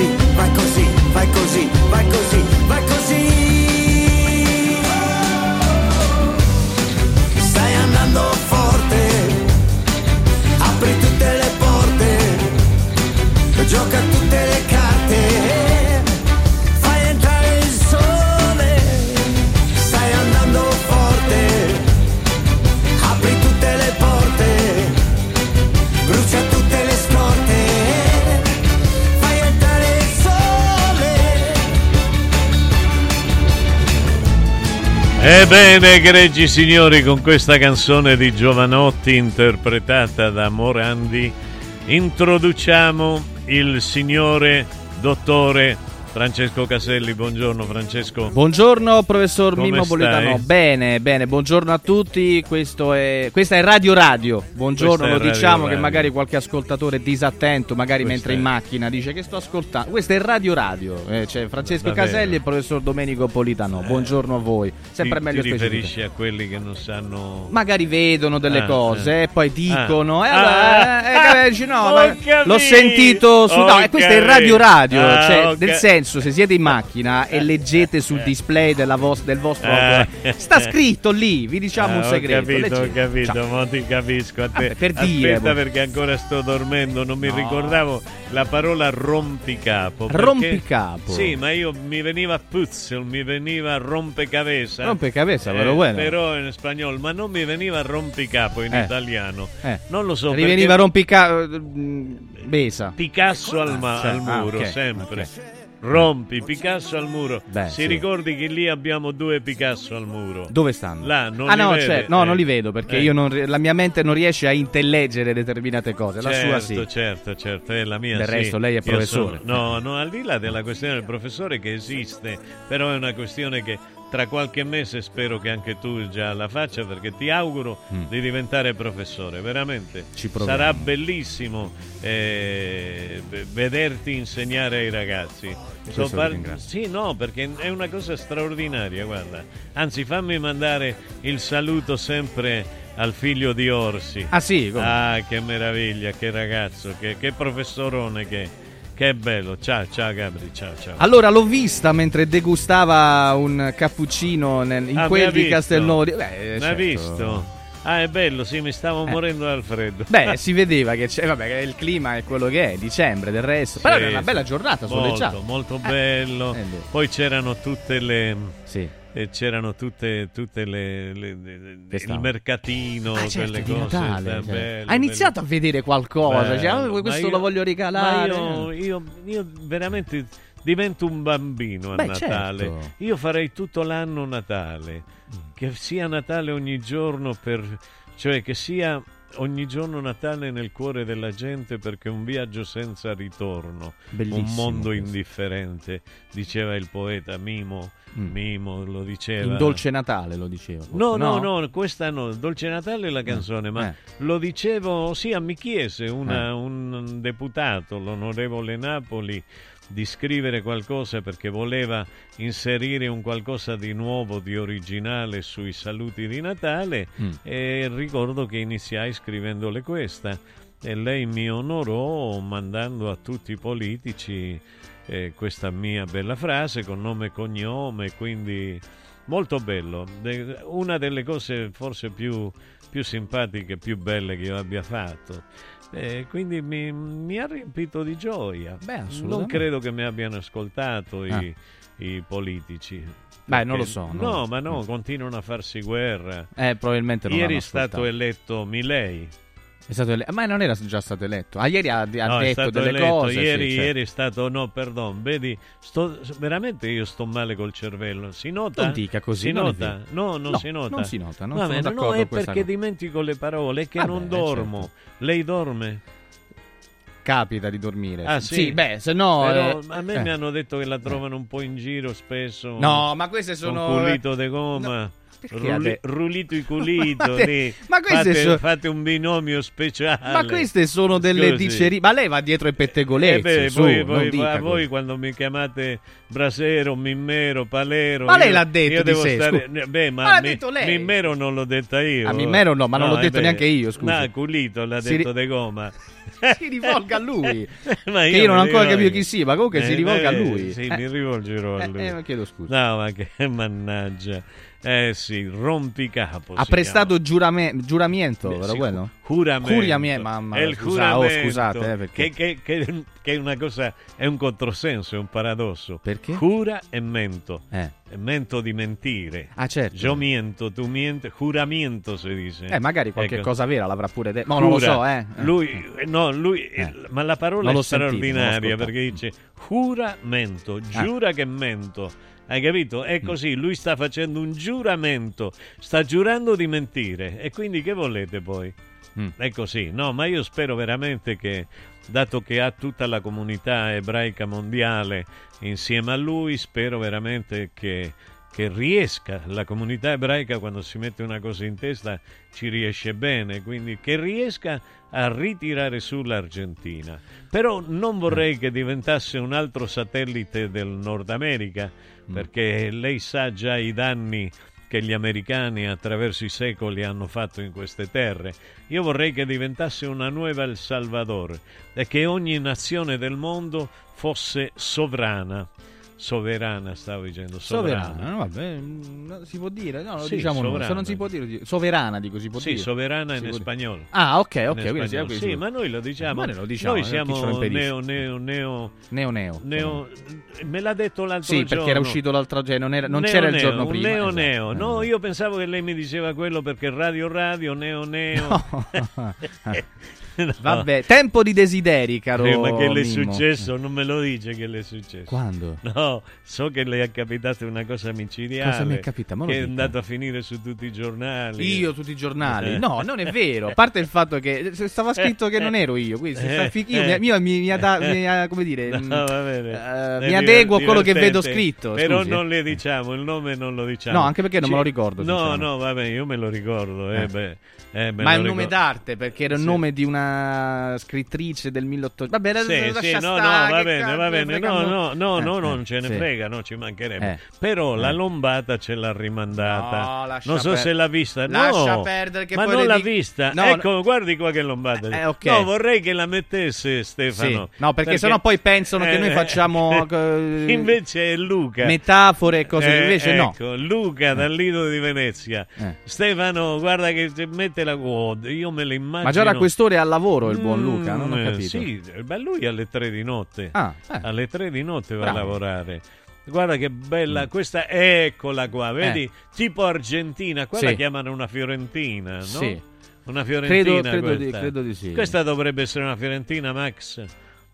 Così, vai così, vai così, vai così. Ebbene, egregi signori, con questa canzone di Giovanotti interpretata da Morandi, introduciamo il signore dottore Francesco Caselli. Buongiorno Francesco. Buongiorno professor Come Mimmo? Politano. Bene, bene, buongiorno a tutti. Questo è, questa è Radio Radio. Buongiorno, Questa lo Radio diciamo che Radio. magari qualche ascoltatore disattento, magari Questa mentre è- in macchina dice che sto ascoltando. Questo è Radio Radio. Eh, c'è Francesco Davvero. Caselli e professor Domenico Politano. Buongiorno a voi. Sempre ti, meglio ti specifico. riferisci a quelli che non sanno Magari vedono delle Ah, cose ah. e poi dicono: Ah. eh, eh, Ah, eh, dici, no, l'ho sentito su. No, questo è Radio. Radio. Ah, cioè, nel ca- senso, se siete in macchina e leggete sul display della vos- del vostro Eh. sta scritto lì. Vi diciamo Ah, un segreto. Ho capito, ho leggete. capito, Ciao. mo ti capisco. A te. Vabbè, per Aspetta dire, boh. perché ancora sto dormendo, non mi No. ricordavo la parola rompicapo. perché- Rompicapo. Sì, ma io mi veniva puzzel, mi veniva rompecabeza. Rompecabeza, però bueno. Però in spagnolo, ma non mi veniva rompicapo in Eh. italiano. Eh. Non lo so Riveniva perché rompica. Besa. Picasso al, ma- al Ah, muro, ok, sempre. ok. Rompi Picasso al muro. Beh, si sì. ricordi che lì abbiamo due Picasso al muro. Dove stanno? Là, non ah, li no, vede? cioè, no, Eh. non li vedo perché Eh. io non la mia mente non riesce a intelleggere determinate cose. La sua sì. Certo, certo, certo, è la mia Del sì. resto, lei è professore. sono- no, no, al di là della questione del professore che esiste, però è una questione che tra qualche mese spero che anche tu già la faccia perché ti auguro Mm. di diventare professore, veramente. Ci. Sarà bellissimo eh, vederti insegnare ai ragazzi. So par- sì, no, perché è una cosa straordinaria, guarda. Anzi, fammi mandare il saluto sempre al figlio di Orsi. Ah sì? Come? Ah, che meraviglia, che ragazzo, che, che professorone che, che bello. Ciao, ciao Gabri, ciao, ciao. Allora l'ho vista mentre degustava un cappuccino nel- in Ah, quel di? Castelnuovo. Beh, certo. visto? Ah, è bello, sì, mi stavo Eh. morendo dal freddo. Beh, si vedeva che c'è, vabbè, il clima è quello che è, dicembre del resto. Però Sì, era una bella giornata, soleggiata. Molto, molto bello. eh. Poi c'erano tutte le. Sì. Eh, c'erano tutte, tutte le, le- le- il mercatino, Ah, certo, quelle cose. Natale, certo. bello, Ha iniziato bello. a vedere qualcosa, cioè, ah, questo io- lo voglio regalare. Ma io, io- io veramente divento un bambino a Beh, Natale. certo. Io farei tutto l'anno Natale. Che sia Natale ogni giorno per... cioè che sia ogni giorno Natale nel cuore della gente perché è un viaggio senza ritorno. Bellissimo un mondo questo. indifferente, diceva il poeta Mimo. Mm. Mimo lo diceva. In Dolce Natale lo diceva. forse, No, no, no, questa no, Dolce Natale è la canzone, ma eh. lo dicevo, sì, mi chiese una- Eh. un deputato, l'onorevole Napoli, di scrivere qualcosa perché voleva inserire un qualcosa di nuovo, di originale sui saluti di Natale Mm. e ricordo che iniziai scrivendole questa e lei mi onorò mandando a tutti i politici eh, questa mia bella frase con nome e cognome, quindi molto bello. De- una delle cose forse più, più simpatiche, più belle che io abbia fatto. Eh, quindi mi, mi ha riempito di gioia. Beh, non credo che mi abbiano ascoltato i, Ah. i politici. Beh, non lo so, No, no. ma no, continuano a farsi guerra. Eh, probabilmente non Ieri è stato eletto Milei. È stato ele- Ma non era già stato eletto. Ah, ieri ha, ha No, detto delle eletto. cose. sì, Ieri, certo. ieri è stato, no, perdon, vedi, sto, veramente io sto male col cervello. Si nota? Non dica così, Si non nota? No, non No, si nota. non si nota, non Va sono no, è perché cosa. dimentico le parole, è che Vabbè, non certo. dormo. Lei dorme? Capita di dormire. Ah, sì? beh, se no. Però eh, a me eh. mi hanno detto che la trovano un po' in giro spesso. No, ma queste sono- Con culito de gomma. perché Ade- rulito e culito Ma te- ma fate, so- fate un binomio speciale. Ma queste sono delle Scusi. dicerie. Ma lei va dietro ai pettegolezzi. Eh beh, su, voi, voi- a voi quando mi chiamate Brasero, Mimmero, Palero. Ma lei io- l'ha detto io devo sé, stare. scusa. Beh, ma, Ma l'ha mi- detto lei. Mimmero non l'ho detta io. Ah, Mimmero no, ma non l'ho eh detto beh. neanche io, scusi. No, Culito l'ha Si ri- detto de gomma. Si rivolga a lui. Ma che io non ho ancora capito chi sia, ma comunque si Eh, rivolga a beh, lui. Sì, Eh. mi rivolgerò a Eh, lui. eh, chiedo scusa. No, ma che mannaggia. Eh sì, rompicapo. Ha prestato giurame- giuramento, Beh, vero sì, quello? Juramento. Curiamento, mamma È il scusa- oh, scusate, eh, perché... che, che- che- che è una cosa, è un controsenso, è un paradosso. Perché? Cura e mento. Eh. Mento di mentire. Ah, certo. Io miento, tu mienti, juramento si dice. Eh, magari qualche Ecco. cosa vera l'avrà pure detto. Ma non lo so, eh. Eh. Lui, no, lui, Eh. ma la parola Non è sentito, straordinaria ascoltato. perché dice juramento, giura che mento. Hai capito? Mm. È così, lui sta facendo un giuramento, sta giurando di mentire. E quindi che volete poi? Mm. È così, no, ma io spero veramente che, dato che ha tutta la comunità ebraica mondiale insieme a lui, spero veramente che, che riesca, la comunità ebraica quando si mette una cosa in testa ci riesce bene, quindi che riesca a ritirare su l'Argentina. Però non vorrei che diventasse un altro satellite del Nord America, perché lei sa già i danni che gli americani attraverso i secoli hanno fatto in queste terre. Io vorrei che diventasse una nuova El Salvador e che ogni nazione del mondo fosse sovrana. Soverana, stavo dicendo. Sovrana. Soverana, no, vabbè, mm, si può dire, no, lo Sì, diciamo sovrana. Se non si può dire, di- soverana dico, si può Sì, dire. soverana Si in spagnolo. Ah, ok, ok, quindi sì, quindi Sì, ma noi lo diciamo. Ma noi lo diciamo, Noi eh, siamo neo, neo, neo, Neo neo. neo- Me l'ha detto l'altro Sì, giorno. perché era uscito l'altro giorno, non, era, non Neo c'era il neo, giorno un prima. Neo esatto. neo. Eh, No, io pensavo che lei mi diceva quello perché radio radio, neo neo. No. Vabbè, tempo di desideri, caro Eh, ma che le è successo? Non me lo dice che le è successo. Quando? No, so che le è capitata una cosa micidiale. Cosa mi è capita? Che è dica. andato a finire su tutti i giornali. Io tutti i giornali? Eh. No, non è vero. A parte il fatto che stava scritto che non ero io, quindi se sta Eh, io, eh. mi, io mi, mi ada- mi- eh, come dire, No, eh, È mi adeguo a quello che vedo scritto. Però scusi, eh. non le diciamo, il nome non lo diciamo. No, anche perché non me lo ricordo, No, no, vabbè, io me lo ricordo. Eh, Eh. beh, eh, me Ma è un nome d'arte perché era il Sì. nome di una scrittrice del 1800. Vabbè, Sì, lascia sì, no, no, va bene, va bene. No, no, no, Eh, no, eh. non ce ne Sì. frega, no, ci mancherebbe. Eh. Però la Eh. lombata ce l'ha rimandata. No, non so per- se l'ha vista. Lascia no, perdere che ma poi non l'ha dic- vista. No, ecco, guardi qua che lombata. Eh, ok. No, vorrei che la mettesse Stefano. Sì. No, perché sennò poi pensano che noi facciamo, eh, invece è Luca. metafore e cose invece no. ecco, Luca dal Lido di Venezia. Eh. Stefano, guarda che se mette la io me lo immagino. Ma già da quest'ore è al lavoro il buon Mm, Luca, non ho capito. Sì, beh, lui alle tre di notte. Ah, eh. Alle tre di notte va Bravo. a lavorare. Guarda che bella, questa eccola qua, vedi? Eh. Tipo Argentina, qua Sì. la chiamano una fiorentina, no? Sì. Una fiorentina Credo- credo di- credo di sì. Questa dovrebbe essere una fiorentina, Max.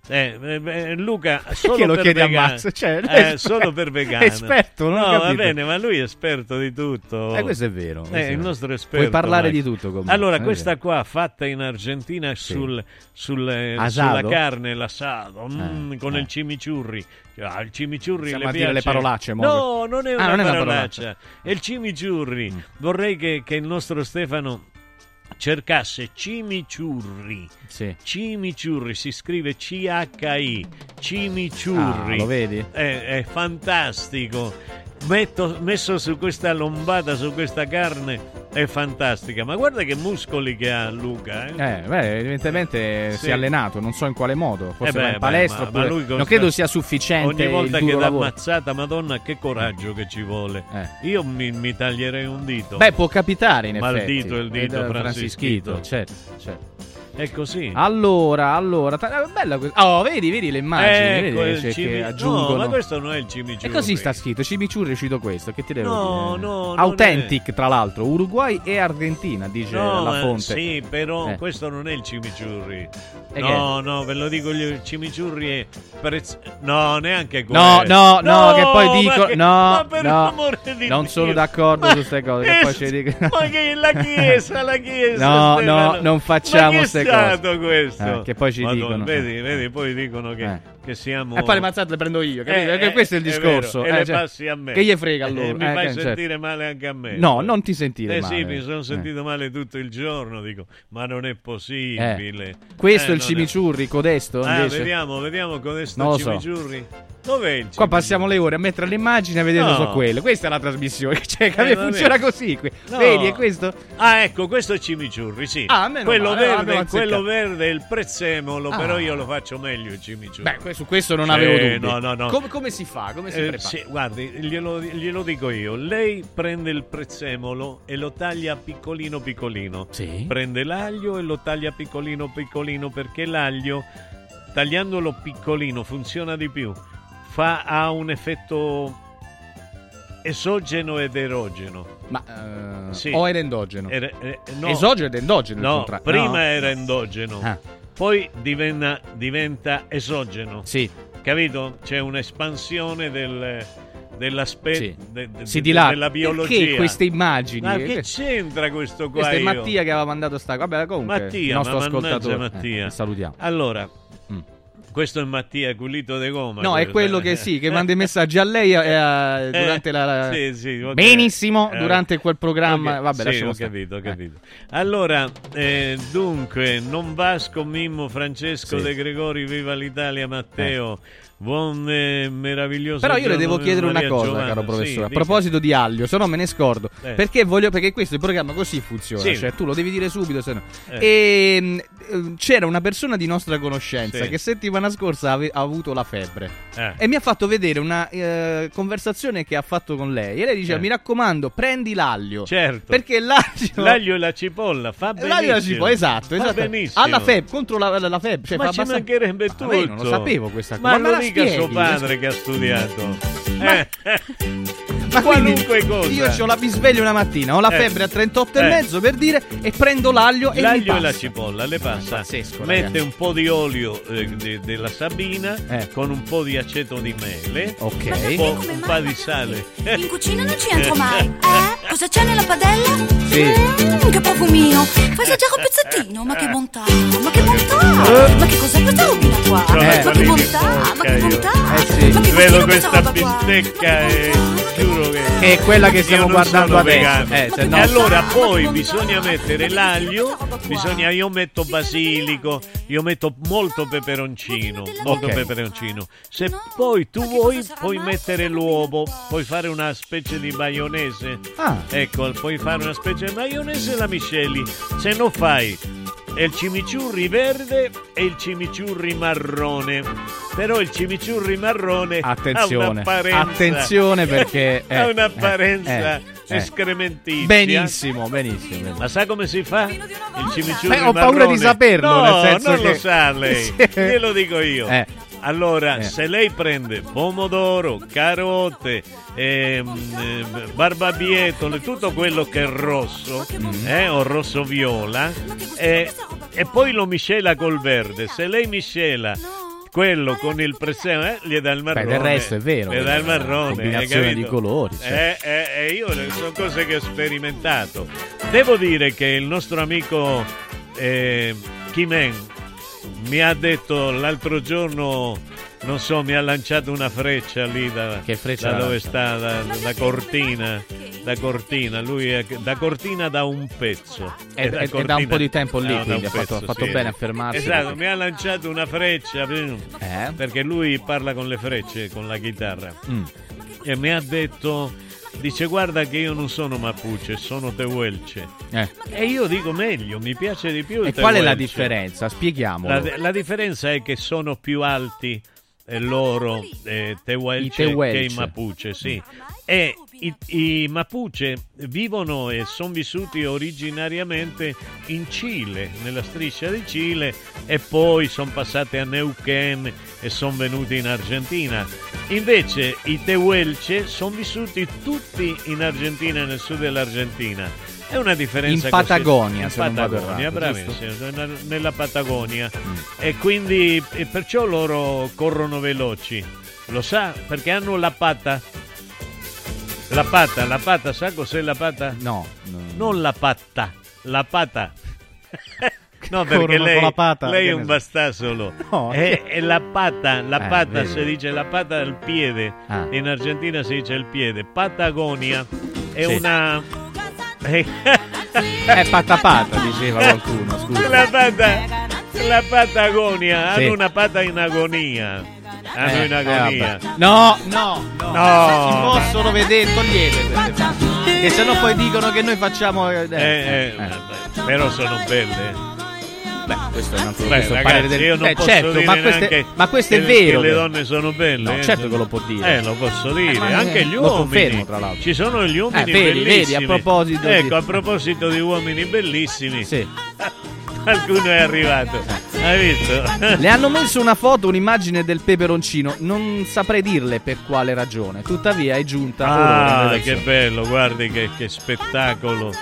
Eh, eh, Luca, solo lo per. Max? Cioè, Eh, solo per vegano. è esperto, No, va bene, ma lui è esperto di tutto. Eh, questo è vero, questo Eh, è il nostro esperto. Puoi parlare Max. di tutto con me. Allora, questa qua fatta in Argentina sul, sul, eh, sulla carne, l'assado, mm, Eh, con il cimiciurri. Ah, il cimiciurri Stiamo le a dire le piace? parolacce, mo. No, non è Ah, una non è una parolaccia. parolaccia. È il cimiciurri. Mm. Vorrei che, che il nostro Stefano cercasse cimiciurri. Sì. Cimiciurri si scrive C-H-I. Cimiciurri. Ah, lo vedi? È, è fantastico. Metto- messo su questa lombata, su questa carne, è fantastica. Ma guarda che muscoli che ha Luca. Eh? Eh, beh, evidentemente Sì. si è allenato, non so in quale modo, forse Eh beh, in beh, palestra ma- ma oppure- lui non costa- credo sia sufficiente Ogni volta che lavoro. ammazzata, madonna, che coraggio che ci vuole. Io mi, mi taglierei un dito. Eh. Beh, può capitare in Ma il effetti. dito è il dito Ed, eh, Franzischito. certo, certo. È così. Allora, allora, ta- eh, bella questa. Oh, vedi, vedi le immagini, Ecco vedi cioè, cimi- che No, aggiungono. ma questo non è il cimiciurri. E così sta scritto, cimiciurri è uscito questo, che ti devo No, dire? no, non Authentic, tra l'altro, Uruguay e Argentina, dice No, la ma fonte. sì, però Eh. questo non è il cimiciurri. E No, no, ve lo dico, il cimiciurri è prezz- No, neanche No, quello. no, no, che poi dico che- no, ma per no, l'amore di non Dio. sono d'accordo Ma su queste cose, che poi ci dico- Ma che la chiesa, la chiesa No, no, non facciamo Ma che ste è cose. stato questo? Eh, che poi ci Madonna, dicono. Vedi, vedi, poi dicono che, Eh. che siamo E poi le mazzate le prendo io, capito? Eh, Che questo è il eh, discorso. vero, eh, e le cioè, passi a me. Che gli frega Eh, allora? mi Eh, fai che- certo. sentire male anche a me. No, non ti sentire eh male. sì, mi sono Eh. sentito male tutto il giorno, dico, ma non è possibile. Eh. Questo Eh, è il cimiciurri, codesto Ah, vediamo, vediamo codesto cimiciurri. Dov'è il Qua passiamo le ore a mettere le immagini e a vedere No. su quello. Questa è la trasmissione. Cioè, Eh, funziona così. qui. No. Vedi, è questo? Ah, ecco, questo è cimiciurri, sì. Ah, quello, male, verde, quello verde è il prezzemolo, Ah. però io lo faccio meglio il cimiciurri. Beh, su questo non Sì, avevo dubbi. No, no, no. Come, come si fa? Come si Eh, prepara? sì, guardi, glielo, glielo dico io. Lei prende il prezzemolo e lo taglia piccolino piccolino. Prende l'aglio e lo taglia piccolino piccolino perché l'aglio, tagliandolo piccolino, funziona di più. Fa, ha un effetto esogeno ed erogeno. Ma eh, Sì. o era endogeno? Era- eh, no. Esogeno ed endogeno. No, contrario. prima No. era endogeno, Ah. poi diventa, diventa esogeno. Sì. Capito? C'è un'espansione del, dell'aspetto Sì. de- de- Si dilata. della biologia. Perché queste immagini? Ma che c'entra questo qua? Questo è io? Mattia che aveva mandato sta. Vabbè, comunque. Mattia, il nostro ma ascoltatore. Mattia. Eh, salutiamo. Allora. Questo è Mattia Culito de Goma. No, è quello che sì, che manda i messaggi a lei eh, eh, durante la. Sì, sì, ok. Benissimo, Eh, durante quel programma. ok, Vabbè, sì, lasciamo ho stare. capito, ho Eh. capito. Allora, eh, dunque, non Vasco, Mimmo, Francesco Sì. De Gregori, viva l'Italia, Matteo. Buon e meraviglioso Però io le devo chiedere una cosa, Giovanna. caro Sì, professore. a dica. proposito di aglio, se no me ne scordo. Eh. Perché voglio. Perché questo il programma così funziona. Sì. Cioè, tu lo devi dire subito, se no. Eh. E mm, eh, c'era una persona di nostra conoscenza Sì. che settimana scorsa ave- ha avuto la febbre. Eh. E mi ha fatto vedere una eh, conversazione che ha fatto con lei. E lei diceva: Eh. Mi raccomando, prendi l'aglio. Certo. Perché l'aglio. L'aglio e la cipolla fa benissimo. L'aglio e la cipolla, esatto, Fa esatto. benissimo. Alla febbre, contro la, la- la febbre. Cioè, ma fa ci abbastanza- mancherebbe Ma tutto. io non lo sapevo questa cosa. Ma, me dica suo padre che ha studiato. Ma- Eh. Ma Qualunque quindi cosa. Io ho la bisveglia una mattina, ho la Eh. febbre a 38 e Eh. mezzo per dire e prendo l'aglio e L'aglio e la cipolla le passa, Pazzesco, mette ragazzi. un po' di olio eh, de- della Sabina Eh. con un po' di aceto di mele, Ok. un po', un po' di sale. In cucina non ci entro mai. Eh? Cosa c'è nella padella? Sì. Mmm, che profumino. Fai assaggiare un pezzettino. Ma che bontà. Ma che bontà. Eh. Ma che cos'è questa robina qua? Sono ma che bontà. Ma che bontà. Eh sì. Ma che Vedo questa qua? bistecca e giuro che... Che è quella che stiamo non guardando adesso. Eh, no- E allora poi bisogna mettere l'aglio, bisogna, io metto basilico, io metto molto peperoncino, molto Ok. peperoncino. Se poi tu vuoi, puoi mettere l'uovo, puoi fare una specie di maionese. Ah. Ecco, puoi fare una specie di maionese e la misceli. Se no fai è il cimiciurri verde e il cimiciurri marrone. Però il cimiciurri marrone Attenzione, ha un'apparenza. attenzione perché, eh, ha un'apparenza eh, eh, eh. escrementizia. Benissimo, benissimo. benissimo. Ma sa come si fa? Il cimiciurri Eh, ho paura marrone? di saperlo, No, nel senso non lo che- sa lei. Glielo dico io. Eh. Allora, Eh. se lei prende pomodoro, carote, ehm, eh, barbabietole, tutto quello che è rosso, Mm. eh, o rosso viola, eh, e poi lo miscela col verde. Se lei miscela quello con il prezzemolo, eh, gli dà il marrone. del resto è vero, Gli dà il quella marrone. combinazione di colori, certo. Eh, eh, eh, io sono cose che ho sperimentato. Devo dire che il nostro amico eh, Kimen mi ha detto l'altro giorno, non so, mi ha lanciato una freccia lì da, Che freccia da dove sta, da, da Cortina. Da Cortina, lui è, da Cortina da un pezzo. È- da è- è da un po' di tempo lì, da quindi ha fatto- ha fatto sì. bene a fermarsi. Esatto, mi ha lanciato una freccia Eh? perché lui parla con le frecce, con la chitarra. Mm. E mi ha detto, dice guarda che io non sono Mapuche, sono Tehuelce. Eh. E io dico meglio, mi piace di più E qual è la differenza? Spieghiamolo. La, la differenza è che sono più alti eh, loro, eh, Tehuelche, I Tehuelche. che i Mapuche, sì. E i, i Mapuche vivono e sono vissuti originariamente in Cile, nella striscia di Cile, e poi sono passati a Neuquén e sono venuti in Argentina. Invece i Tehuelche sono vissuti tutti in Argentina, nel sud dell'Argentina. È una differenza In così- Patagonia, in se non vado Patagonia, bravissimo, nella- Patagonia. E quindi e perciò loro corrono veloci. Lo sa? Perché hanno la pata. La pata, la pata, sa cos'è la pata? No, Non la patta, la pata. No, perché lei, la pata, lei è un so. bastasolo. No, è, è la pata, la Eh, pata si dice la pata del piede. Ah. In Argentina si dice il piede. Patagonia è Sì. una... È pata pata, diceva qualcuno, scusa. La pata, la Patagonia, Sì. hanno una pata in agonia. Hanno Eh, in eh, no, no, no, No. Si possono vedere, togliete. Che se no poi dicono che noi facciamo... eh, Eh, eh, vabbè, però sono belle. Beh, questo è un altro Beh, ragazzi, parere del... io non Eh, posso certo, dire ma questo, è, ma questo è che- vero. che le donne sono belle. No, eh. certo che lo può dire. Eh, lo posso dire. ma- Anche gli uomini. confermo, tra l'altro. Ci sono gli uomini Eh, vedi, bellissimi. vedi, a proposito di- Ecco, a proposito di uomini bellissimi. Sì. Qualcuno è arrivato. Hai visto? Le hanno messo una foto, un'immagine del peperoncino. Non saprei dirle per quale ragione. Tuttavia è giunta Ah, che bello, guardi che, che spettacolo.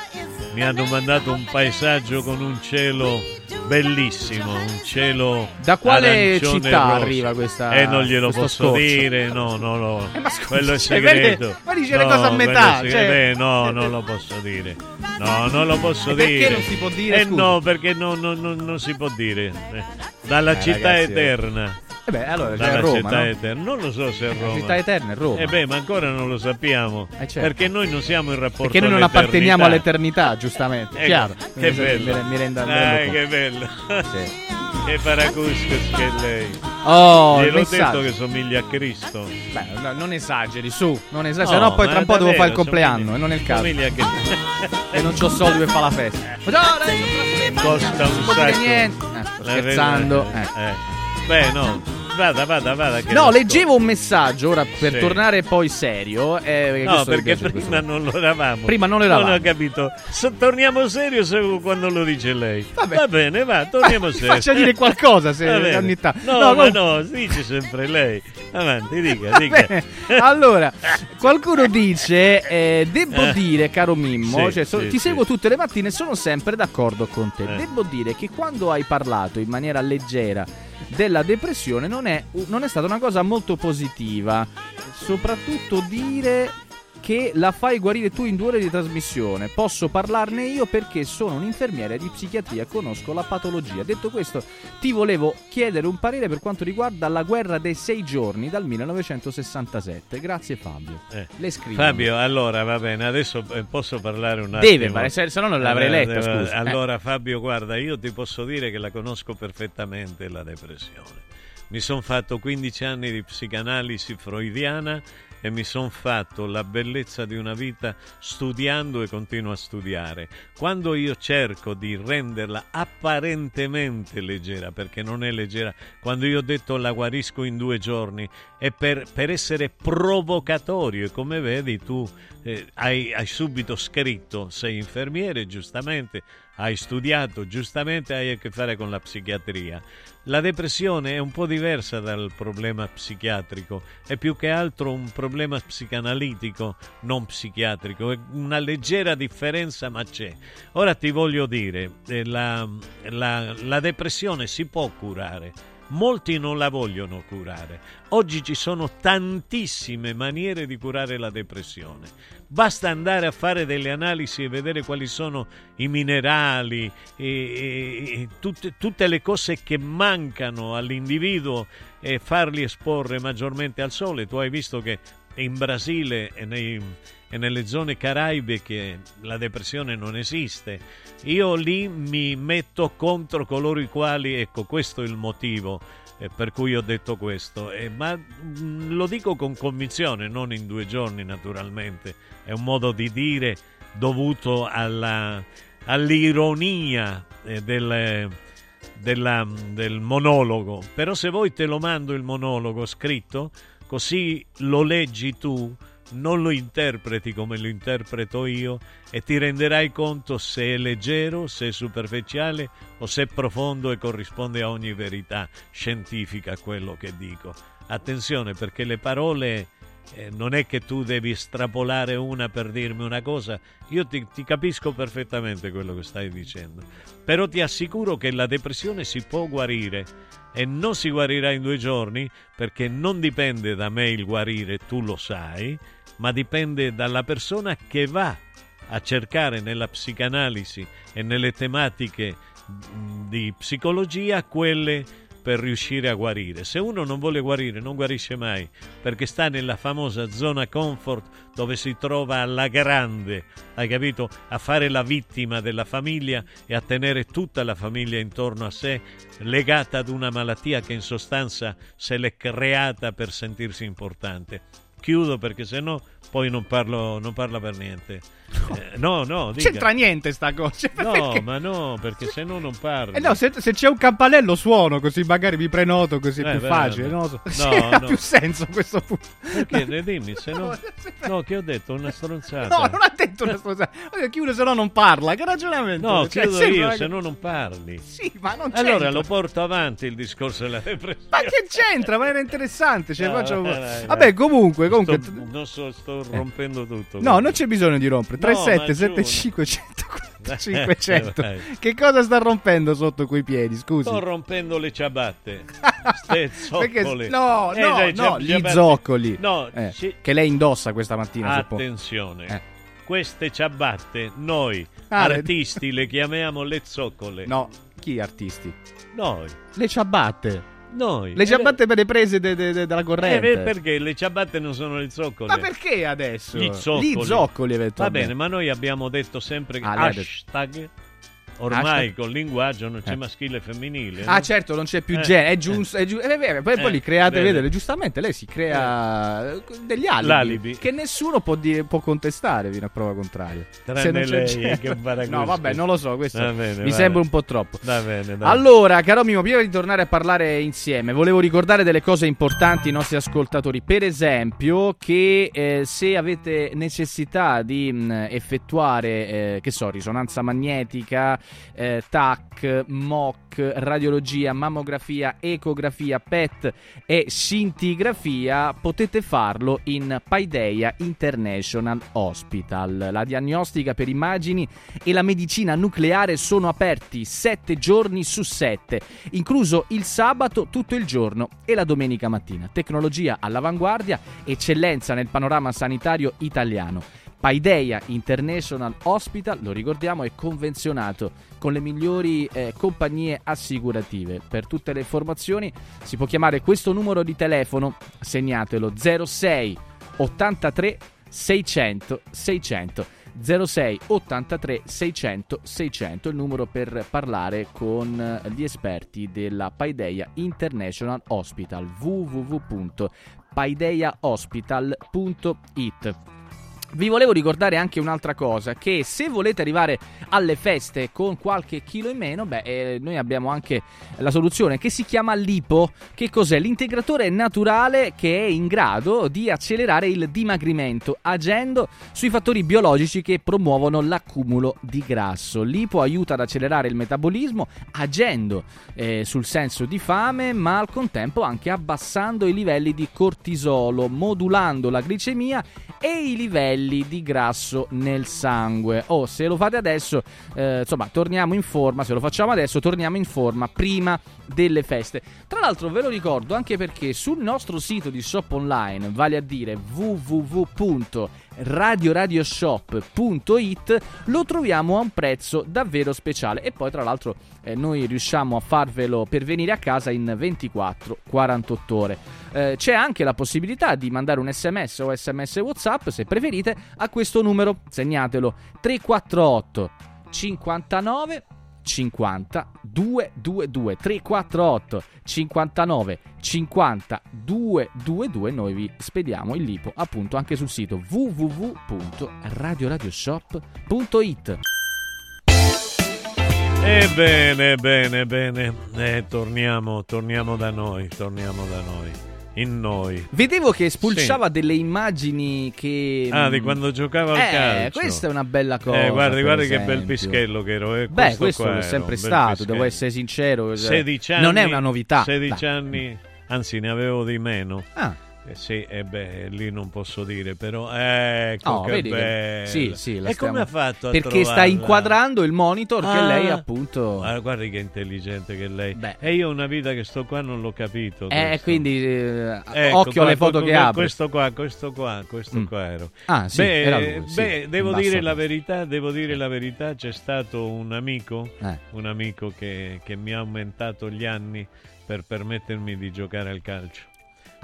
Mi hanno mandato un paesaggio con un cielo bellissimo, un cielo Da quale città rosso. arriva questa- Eh, non glielo posso scorcio? dire, no, no, no. Eh, ma scusa, quello è cioè, segreto. ma dice le No, cose a metà, segreto. cioè- Beh, no, non lo posso dire. No, non lo posso E perché dire. non si può dire, Eh scusa? no, perché no, no, no, non si può dire. Eh, Dalla Eh, città ragazzi, eh. eterna. Eh beh, allora c'è Roma, città no? eterna. Non lo so se è Roma. città eterna è Roma. Eh beh, ma ancora non lo sappiamo. Eh, certo. Perché noi non siamo in rapporto Perché noi non apparteniamo all'eternità, giustamente. Ecco, Chiaro. Che Mi- bello. Mi, renda, mi rendo che bello. Sì. che paracuscus che lei. Oh, Gliel'ho messaggio. detto che somiglia a Cristo. Beh, no, non esageri, su. Non esageri, No, poi tra un po' devo fare il compleanno e non è il caso. Somiglia a Cristo. E non c'ho soldi per fare la festa. Costa un sacco. niente. Eh, La scherzando. Eh. eh. Beh, no. Vada, vada, vada. No, leggevo un messaggio ora per Sì. tornare poi serio. eh, No, perché piace, prima questo. non lo eravamo. Prima non lo eravamo. Non ho capito. So- torniamo serio se- quando lo dice lei. Va bene, va, torniamo Mi serio. faccia dire qualcosa se ogni tanto. No, No, ma no, dice sempre lei. Avanti, dica, dica. Allora, qualcuno dice: eh, Devo Eh. dire, caro Mimmo, Sì, cioè, so- sì, ti seguo tutte le mattine e sono sempre d'accordo con te. Eh. Devo dire che quando hai parlato in maniera leggera della depressione non è, non è stata una cosa molto positiva. Soprattutto dire che la fai guarire tu in due ore di trasmissione. Posso parlarne io perché sono un infermiere di psichiatria, conosco la patologia. Detto questo, ti volevo chiedere un parere per quanto riguarda la guerra dei sei giorni dal 1967. Grazie Fabio. Eh. Le scrivo. Fabio, allora va bene, adesso eh, posso parlare un attimo. Deve, ma se, se no non l'avrei Eh, letta, eh, scusa. Allora Fabio, guarda, io ti posso dire che la conosco perfettamente la depressione. Mi sono fatto 15 anni di psicanalisi freudiana e mi sono fatto la bellezza di una vita studiando e continuo a studiare. Quando io cerco di renderla apparentemente leggera, perché non è leggera, quando io ho detto la guarisco in due giorni, è per, per essere provocatorio e come vedi tu eh, hai, hai subito scritto, sei infermiere giustamente, hai studiato giustamente, hai a che fare con la psichiatria. La depressione è un po' diversa dal problema psichiatrico, è più che altro un problema psicanalitico, non psichiatrico, è una leggera differenza ma c'è. Ora ti voglio dire, eh, la, la, la depressione si può curare, molti non la vogliono curare. Oggi ci sono tantissime maniere di curare la depressione. Basta andare a fare delle analisi e vedere quali sono i minerali e, e- e tutte, tutte le cose che mancano all'individuo e farli esporre maggiormente al sole. Tu hai visto che in Brasile e, nei- e nelle zone caraibe che la depressione non esiste. Io lì mi metto contro coloro i quali, ecco, questo è il motivo eh, per cui ho detto questo, Eh, ma mm, lo dico con convinzione, non in due giorni naturalmente, è un modo di dire dovuto alla, all'ironia eh, del, della- del monologo, però se vuoi te lo mando il monologo scritto, così lo leggi tu, non lo interpreti come lo interpreto io e ti renderai conto se è leggero, se è superficiale o se è profondo e corrisponde a ogni verità scientifica quello che dico. Attenzione perché le parole eh, non è che tu devi estrapolare una per dirmi una cosa, io ti, ti capisco perfettamente quello che stai dicendo, però ti assicuro che la depressione si può guarire e non si guarirà in due giorni perché non dipende da me il guarire, tu lo sai, ma dipende dalla persona che va a cercare nella psicanalisi e nelle tematiche mh, di psicologia quelle per riuscire a guarire. Se uno non vuole guarire, non guarisce mai, perché sta nella famosa zona comfort dove si trova alla grande, hai capito? A fare la vittima della famiglia e a tenere tutta la famiglia intorno a sé, legata ad una malattia che in sostanza se l'è creata per sentirsi importante. Chiudo perché se no poi non parlo, non parla per niente. Eh, no, no, dica. C'entra niente sta cosa. No, Perché? ma no, perché se no non parli. Eh no, se, se c'è un campanello suono, così magari mi prenoto, così è Eh, più beh, facile. so. No, Sì, ha no. più senso questo punto. Perché? Ne dimmi, se no... No, che ho detto? Una stronzata. No, non ha detto una. Voglio chiudere, se no non parla. Che ragionamento? No, Cioè, chiudo io, che- se no non parli. Sì, ma non Allora c'entra. lo porto avanti il discorso della depressione. Ma che c'entra? Ma era interessante. Cioè, No, faccio- Vabbè, comunque, comunque. Sto, non so, sto rompendo tutto. No, non c'è bisogno di rompere. No, ma 37 giù, 75 140 500. Vai. Che cosa sta rompendo sotto quei piedi? Scusi. Sto rompendo le ciabatte. Ste Perché- no, Eh, no, dai, no, gli ciabatte- zoccoli. No, Eh, ci- che lei indossa questa mattina. attenzione. Eh. Queste ciabatte noi Ah, le- artisti le chiamiamo le zoccole. No, chi artisti? Noi. Le ciabatte. Noi. Le ciabatte per le prese de- de- de- della Eh, corrente. beh, perché le ciabatte non sono le zoccole? Ma perché adesso? Gli zoccoli. Gli zoccoli, Va eventualmente. bene, ma noi abbiamo detto sempre che Ah, hashtag. Ormai Hashtag? col linguaggio non c'è Eh. maschile e femminile. Ah, no? certo, non c'è più Eh, genere. È giusto. È giu- eh, beh, poi, poi Eh, li create, vede. vedete, giustamente lei si crea eh, degli alibi, L'alibi. che nessuno può, dire- può contestare fino a prova contraria. Tranne Se non c'è lei, genere- No, vabbè, non lo so, questo bene, mi sembra un po' troppo. Va bene, dai. Allora, caro Mimo, prima di tornare a parlare insieme, volevo ricordare delle cose importanti ai nostri ascoltatori. Per esempio, che eh, se avete necessità di mh, effettuare, che so, risonanza magnetica eh, TAC, MOC, radiologia, mammografia, ecografia, PET e scintigrafia, potete farlo in Paideia International Hospital. La diagnostica per immagini e la medicina nucleare sono aperti 7 giorni su 7, incluso il sabato tutto il giorno e la domenica mattina. Tecnologia all'avanguardia, eccellenza nel panorama sanitario italiano. Paideia International Hospital, lo ricordiamo, è convenzionato con le migliori eh, compagnie assicurative. Per tutte le informazioni si può chiamare questo numero di telefono, segnatelo 06 83 600 600. 06 83 600 600 il numero per parlare con eh, gli esperti della Paideia International Hospital www.paideiahospital.it vi volevo ricordare anche un'altra cosa, che se volete arrivare alle feste con qualche chilo in meno, beh, eh, noi abbiamo anche la soluzione che si chiama LIPO. Che cos'è? L'integratore naturale che è in grado di accelerare il dimagrimento, agendo sui fattori biologici che promuovono l'accumulo di grasso. L'IPO aiuta ad accelerare il metabolismo, agendo eh, sul senso di fame, ma al contempo anche abbassando i livelli di cortisolo, modulando la glicemia e i livelli di grasso nel sangue. O oh, se lo fate adesso, eh, insomma, torniamo in forma. Se lo facciamo adesso, torniamo in forma prima delle feste. Tra l'altro, ve lo ricordo anche perché sul nostro sito di shop online, vale a dire www.radioradioshop.it, lo troviamo a un prezzo davvero speciale. E poi, tra l'altro, eh, noi riusciamo a farvelo per venire a casa in 24-48 ore. Eh, c'è anche la possibilità di mandare un sms o sms WhatsApp se preferite a questo numero. Segnatelo 348 59 50 222 348 59 50 222 noi vi spediamo il lipo appunto anche sul sito www.radioradioshop.it Ebbene, bene, bene, eh, torniamo, torniamo da noi, torniamo da noi, in noi. Vedevo che spulciava sì. delle immagini che... Ah, di quando giocava al eh, calcio. questa è una bella cosa. Eh, guardi, guardi che bel pischello che ero. Eh, Beh, questo, questo è sempre stato, pischello. devo essere sincero. 16 anni, non è una novità. 16 Dai. anni, anzi ne avevo di meno. Ah. Eh sì, e beh, lì non posso dire, però ecco Oh, che vedi che- bello. sì, sì, e stiamo- come ha fatto Perché sta trovarla? inquadrando il monitor che Ah. lei appunto... Ah, guardi che intelligente che lei. E io una vita che sto qua non l'ho capito. Eh, questo. quindi eh, Ecco, occhio alle foto qua, che apre. Questo qua, questo qua, questo Mm. qua ero. Ah, sì, beh, era lui, sì, beh, devo dire la verità, devo dire la verità, c'è stato un amico, Eh. un amico che, che mi ha aumentato gli anni per permettermi di giocare al calcio.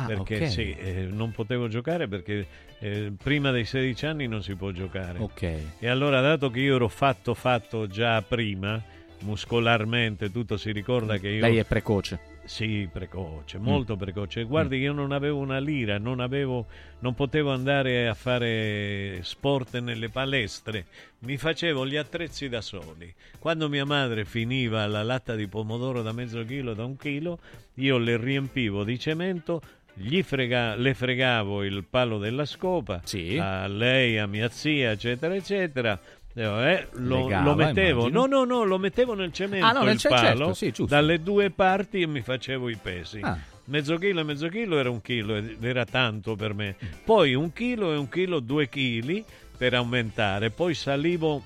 Ah, perché ok. sì, eh, non potevo giocare perché eh, prima dei 16 anni non si può giocare. Ok. E allora, dato che io ero fatto fatto già prima, muscolarmente, tutto si ricorda che io... Lei è precoce. Sì, precoce, Mm. molto precoce. Guardi, io non avevo una lira, non, avevo, non potevo andare a fare sport nelle palestre, mi facevo gli attrezzi da soli. Quando mia madre finiva la latta di pomodoro da mezzo chilo, da un chilo, io le riempivo di cemento, gli frega- le fregavo il palo della scopa a lei, a mia zia, eccetera, eccetera. Eh, lo, Legava, lo mettevo, immagino. no, no, no, lo mettevo nel cemento Ah, no, nel il palo, certo, sì, dalle due parti e mi facevo i pesi. Ah. Mezzo chilo e mezzo chilo era un chilo era tanto per me. Poi un chilo e un chilo, due chili per aumentare. Poi salivo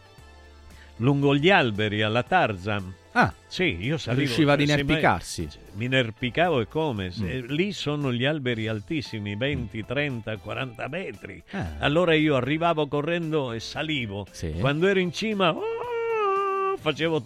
lungo gli alberi alla Tarzan. Ah, sì, io salivo. riusciva ad inerpicarsi. Mi inerpicavo e come? Mm. Lì sono gli alberi altissimi, 20, 30, 40 metri. Ah. Allora io arrivavo correndo e salivo. Sì. Quando ero in cima, oh, facevo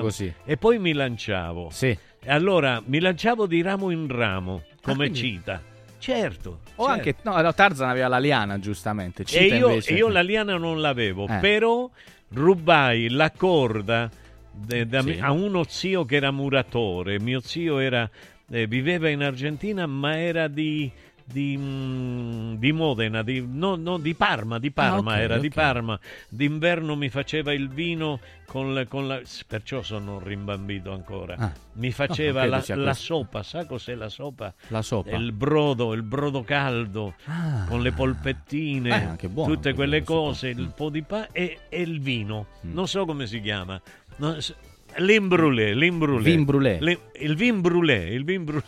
così. E poi mi lanciavo. Sì. E allora mi lanciavo di ramo in ramo, come quindi- cita. Certo. O certo. anche... No, no, Tarzan aveva la liana, giustamente. E Cita io, invece... io la liana non l'avevo, Eh. però rubai la corda de- da Sì. a uno zio che era muratore. Mio zio era, eh, viveva in Argentina, ma era di, di, mm, di Modena, di, no, no, di Parma, di Parma Ah, ok, era di ok. Parma. D'inverno mi faceva il vino con, le- con la... Perciò sono rimbambito ancora. Ah. Mi faceva credo la, la sopa, sa cos'è la sopa? La sopa. Il brodo, il brodo caldo, Ah. con le polpettine, Eh, buono tutte quelle cose, il po' di pane e, e il vino. Mm. Non so come si chiama. No, s- Lin brûlé, lin brûlé. Vin brûlé. Lin- il vin brûlé, il vin brûlé.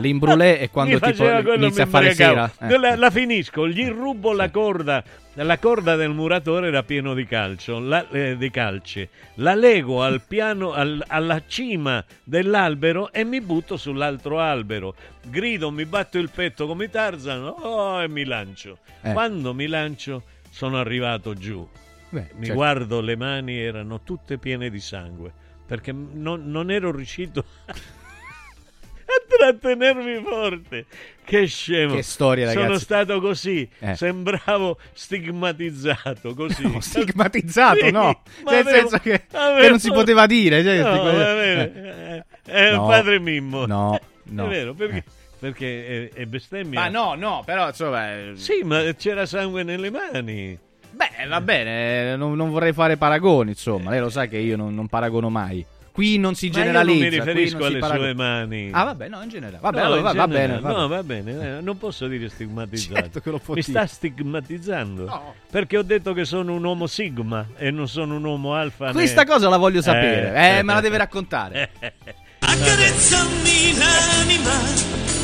L'imbrulé è quando tipo inizia a fare sera. Eh. La, la finisco, gli rubo la corda. La corda del muratore era pieno di calcio, la, eh, di calci. La lego al piano, al- alla cima dell'albero e mi butto sull'altro albero. Grido, mi batto il petto come Tarzan oh, e mi lancio. Eh. Quando mi lancio sono arrivato giù. Beh, mi certo. guardo, le mani erano tutte piene di sangue perché non, non ero riuscito a trattenermi forte. Che scemo. Che storia, Sono ragazzi. stato così. Eh. Sembravo stigmatizzato. Così. No, stigmatizzato, Sì, no. Nel avevo- senso che, che avevo- non si poteva dire. Cioè, No. Eh. È il No, padre Mimmo. No, no. È vero, perché, Eh. perché è, bestemmia. Ma no, no, però insomma... eh, Sì, ma c'era sangue nelle mani. Beh, va bene, eh, non, non vorrei fare paragoni, insomma. Lei lo sa che io non, non paragono mai. Qui non si Ma io generalizza. non mi riferisco alle paragona. sue mani. Ah, vabbè, no, in generale. Vabbè, No, allora, va, va bene. va no, va bene, eh, non posso dire stigmatizzato. Certo Mi dire. sta stigmatizzando. No. Perché ho detto che sono un uomo sigma e non sono un uomo alfa. né- Questa cosa la voglio sapere. Eh, Eh, me la deve raccontare. Accarezzami l'anima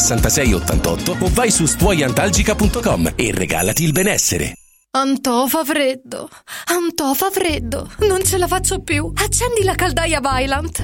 66 88 o vai su stuoiantalgica.com e regalati il benessere. Antò fa freddo. Antò fa freddo. Non ce la faccio più. Accendi la caldaia Vylant.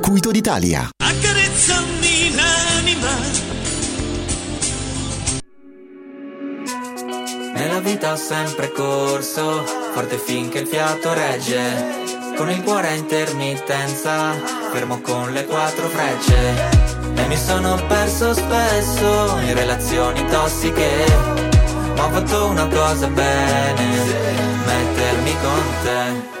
circuito d'Italia. Accarezzami l'anima. Nella vita ho sempre corso, forte finché il fiato regge. Con il cuore a intermittenza, fermo con le quattro frecce. E mi sono perso spesso in relazioni tossiche. Ma ho fatto una cosa bene, mettermi con te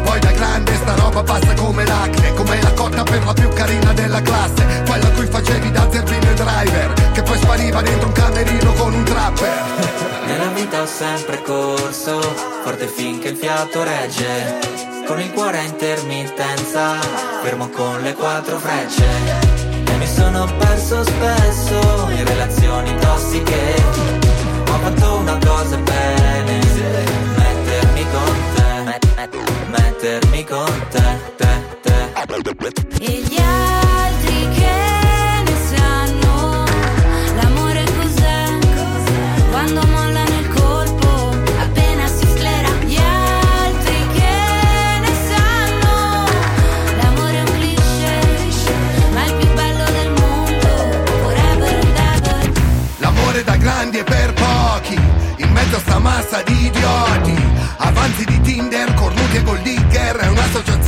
Poi da grande sta roba passa come l'acne Come la cotta per la più carina della classe. Quella a cui facevi da zerbino e driver Che poi spariva dentro un camerino con un trapper. Nella vita ho sempre corso Forte finché il fiato regge. Con il cuore a intermittenza Fermo con le quattro frecce. Mi sono perso spesso in relazioni tossiche. Ho fatto una cosa bene Mettermi con te, te, te. E gli altri che ne sanno, l'amore cos'è? Quando mollano il colpo, appena si sclera. Gli altri che ne sanno, l'amore è un cliché, ma è il più bello del mondo, forever and ever. L'amore da grandi e per pochi In mezzo a sta massa di idioti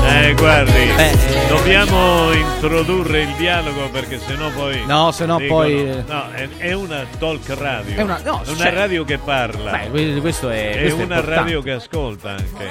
Eh, guardi, Eh, dobbiamo introdurre il dialogo perché sennò poi. No, sennò dicono- poi- No, è, è una talk radio. È una- no, cioè- radio che parla. Beh, que- questo è, È questo è una radio che ascolta anche.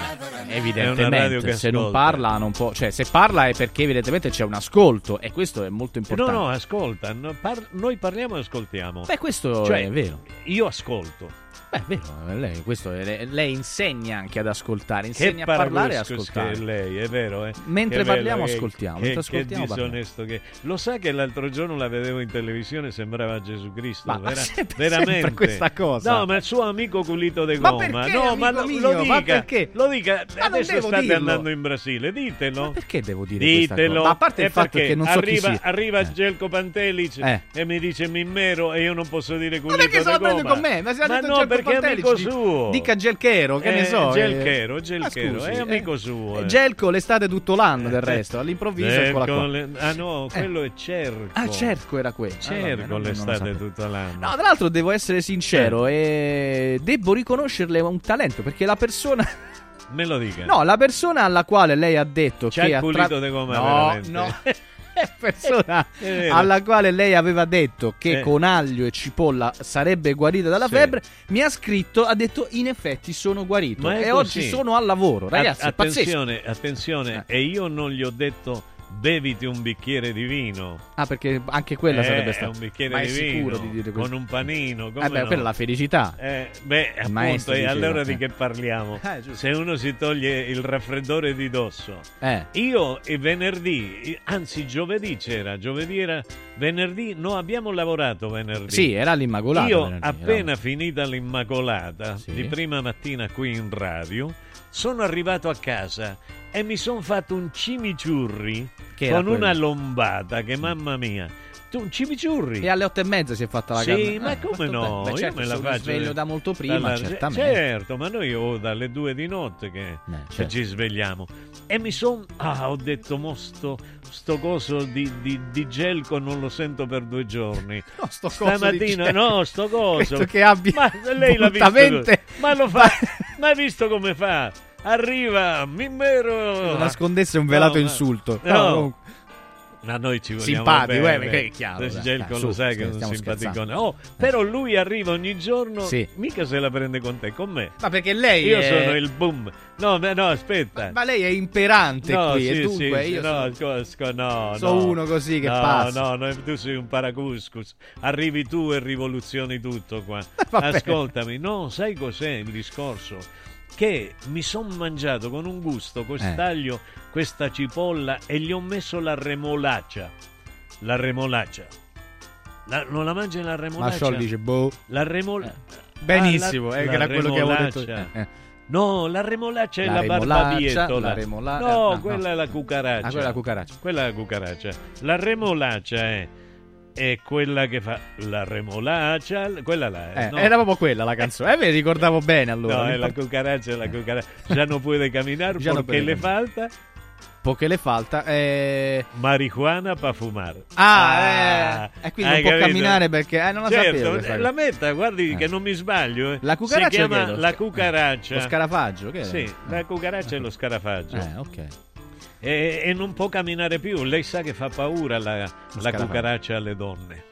Evidentemente, È una se non parla non può, cioè se parla è perché evidentemente c'è un ascolto e questo è molto No, importante. no, ascolta. no, par- noi parliamo e ascoltiamo. Beh, questo Cioè, è vero. Io ascolto. Beh, è vero, lei, questo è- lei, insegna anche ad ascoltare, Che insegna a parlare e ascoltare. che è lei, è vero, eh? Mentre Che bello, parliamo, che- ascoltiamo, Che, che ascoltiamo, parliamo. disonesto che... Lo sa che l'altro giorno la vedevo in televisione sembrava Gesù Cristo, Ma- ma vera- sempre- veramente. sempre questa cosa. No, ma il suo amico culito de Ma gomma. perché, no, ma lo, mio? lo Ma dica. perché? Lo dica. Ma non Adesso state dirlo. andando in Brasile, ditelo. Ma perché devo dire questa Ditelo. cosa? Ma a parte il Eh, fatto che non so chi arriva, sia. arriva Gelco Pantelic Eh. e mi dice Mimmero e io non posso dire culito perché se de la prende gomma. con me? Ma se l'ha detto Gelco perché è Pantelic, amico di- suo. dica Gelchero, che ne Eh, so. eh. Gelchero, Ma Gelchero, scusi, è eh, amico suo. eh. Gelco l'estate tutto l'anno del resto. All'improvviso eccola qua. Le- Ah no, quello è cerco. Ah, cerco era quello. Ah, Cerco lo l'estate tutto l'anno. No, tra l'altro devo essere sincero, e devo riconoscerle un talento perché la persona Me lo dica. No, la persona alla quale lei ha detto C'ha che ha gomma, No, veramente. no. persona alla quale lei aveva detto che Eh. con aglio e cipolla sarebbe guarita dalla Sì. febbre, mi ha scritto, ha detto in effetti sono guarito e così. oggi sono al lavoro, ragazzi, A- è pazzesco. attenzione, attenzione, e io non gli ho detto beviti un bicchiere di vino. Ah, perché anche quella Eh, sarebbe stata un bicchiere Ma di è vino sicuro di dire questo? con un panino. come Eh beh, no? quella è la felicità. Eh, beh, Il appunto, e allora di che parliamo? Eh. Se uno si toglie il raffreddore di dosso. Eh. Io e venerdì, anzi giovedì c'era, giovedì era venerdì, no abbiamo lavorato venerdì. Sì, era l'Immacolata Io venerdì, appena finita l'Immacolata, di prima mattina qui in radio, sono arrivato a casa e mi sono fatto un cimiciurri Che con quello? una lombata che mamma mia. Un cimiciurri? E alle otto e mezza si è fatta la Sì, ma come no? Beh, certo, Io me la se uno faccio sveglio da molto prima, dalla- certamente. Certo, ma noi oh, dalle due di notte che, che certo. ci svegliamo. E mi sono... Ah, ho detto, mo sto, sto coso di, di, di gelco non lo sento per due giorni. No, sto coso Stamattina, no, sto coso. Credo che abbia Ma lei l'ha visto... Ma lo fa... ma hai visto come fa? Arriva, Mimmero... Nascondesse un velato No, ma- insulto. No, No. Ma noi ci vogliamo Simpatico, bene. eh, è chiaro, Gelco lo sai che è un simpaticone. Oh, però lui arriva ogni giorno, Sì. mica se la prende con te, con me. Ma perché lei Io è- sono il boom. No, ma no, aspetta. Ma lei è imperante no, qui sì, e dunque sì, io sì, sono... no, sco- no, so no. uno così che no, passa. No, no, tu sei un paracuscus. Arrivi tu e rivoluzioni tutto qua. Ascoltami, no, sai cos'è il discorso? Che mi sono mangiato con un gusto quest'aglio, questa cipolla e gli ho messo la remolaccia. La remolaccia. La- non la mangi la remolaccia? Ma Sciol dice, boh. La remolaccia. Benissimo, eh, che era quello che avevo detto. Eh. No, la remolaccia è La la, remolaccia, barbabietola. la remola- No, eh, no, quella no. è la cucaraccia. Ah, quella è la cucaraccia. Quella è la cucaraccia. La remolaccia è, è quella che fa la remolaccia, quella là. Eh, no. Era proprio quella la canzone. Eh, me ricordavo bene allora. No, è la cucaraccia, è la cucaraccia. Ya no puede caminar Ya no porque puede le falta Poche le falta. Eh... marijuana para fumar. Ah, eh, e quindi non può capito? camminare perché eh, non la certo, sapevo. questa la metta, guardi Eh. che non mi sbaglio. eh. La cucaraccia si chiama è la cucaraccia. Lo scarafaggio, che era? Sì, la cucaraccia e lo scarafaggio. Eh, ok. E, e non può camminare più. Lei sa che fa paura la, la cucaraccia alle donne.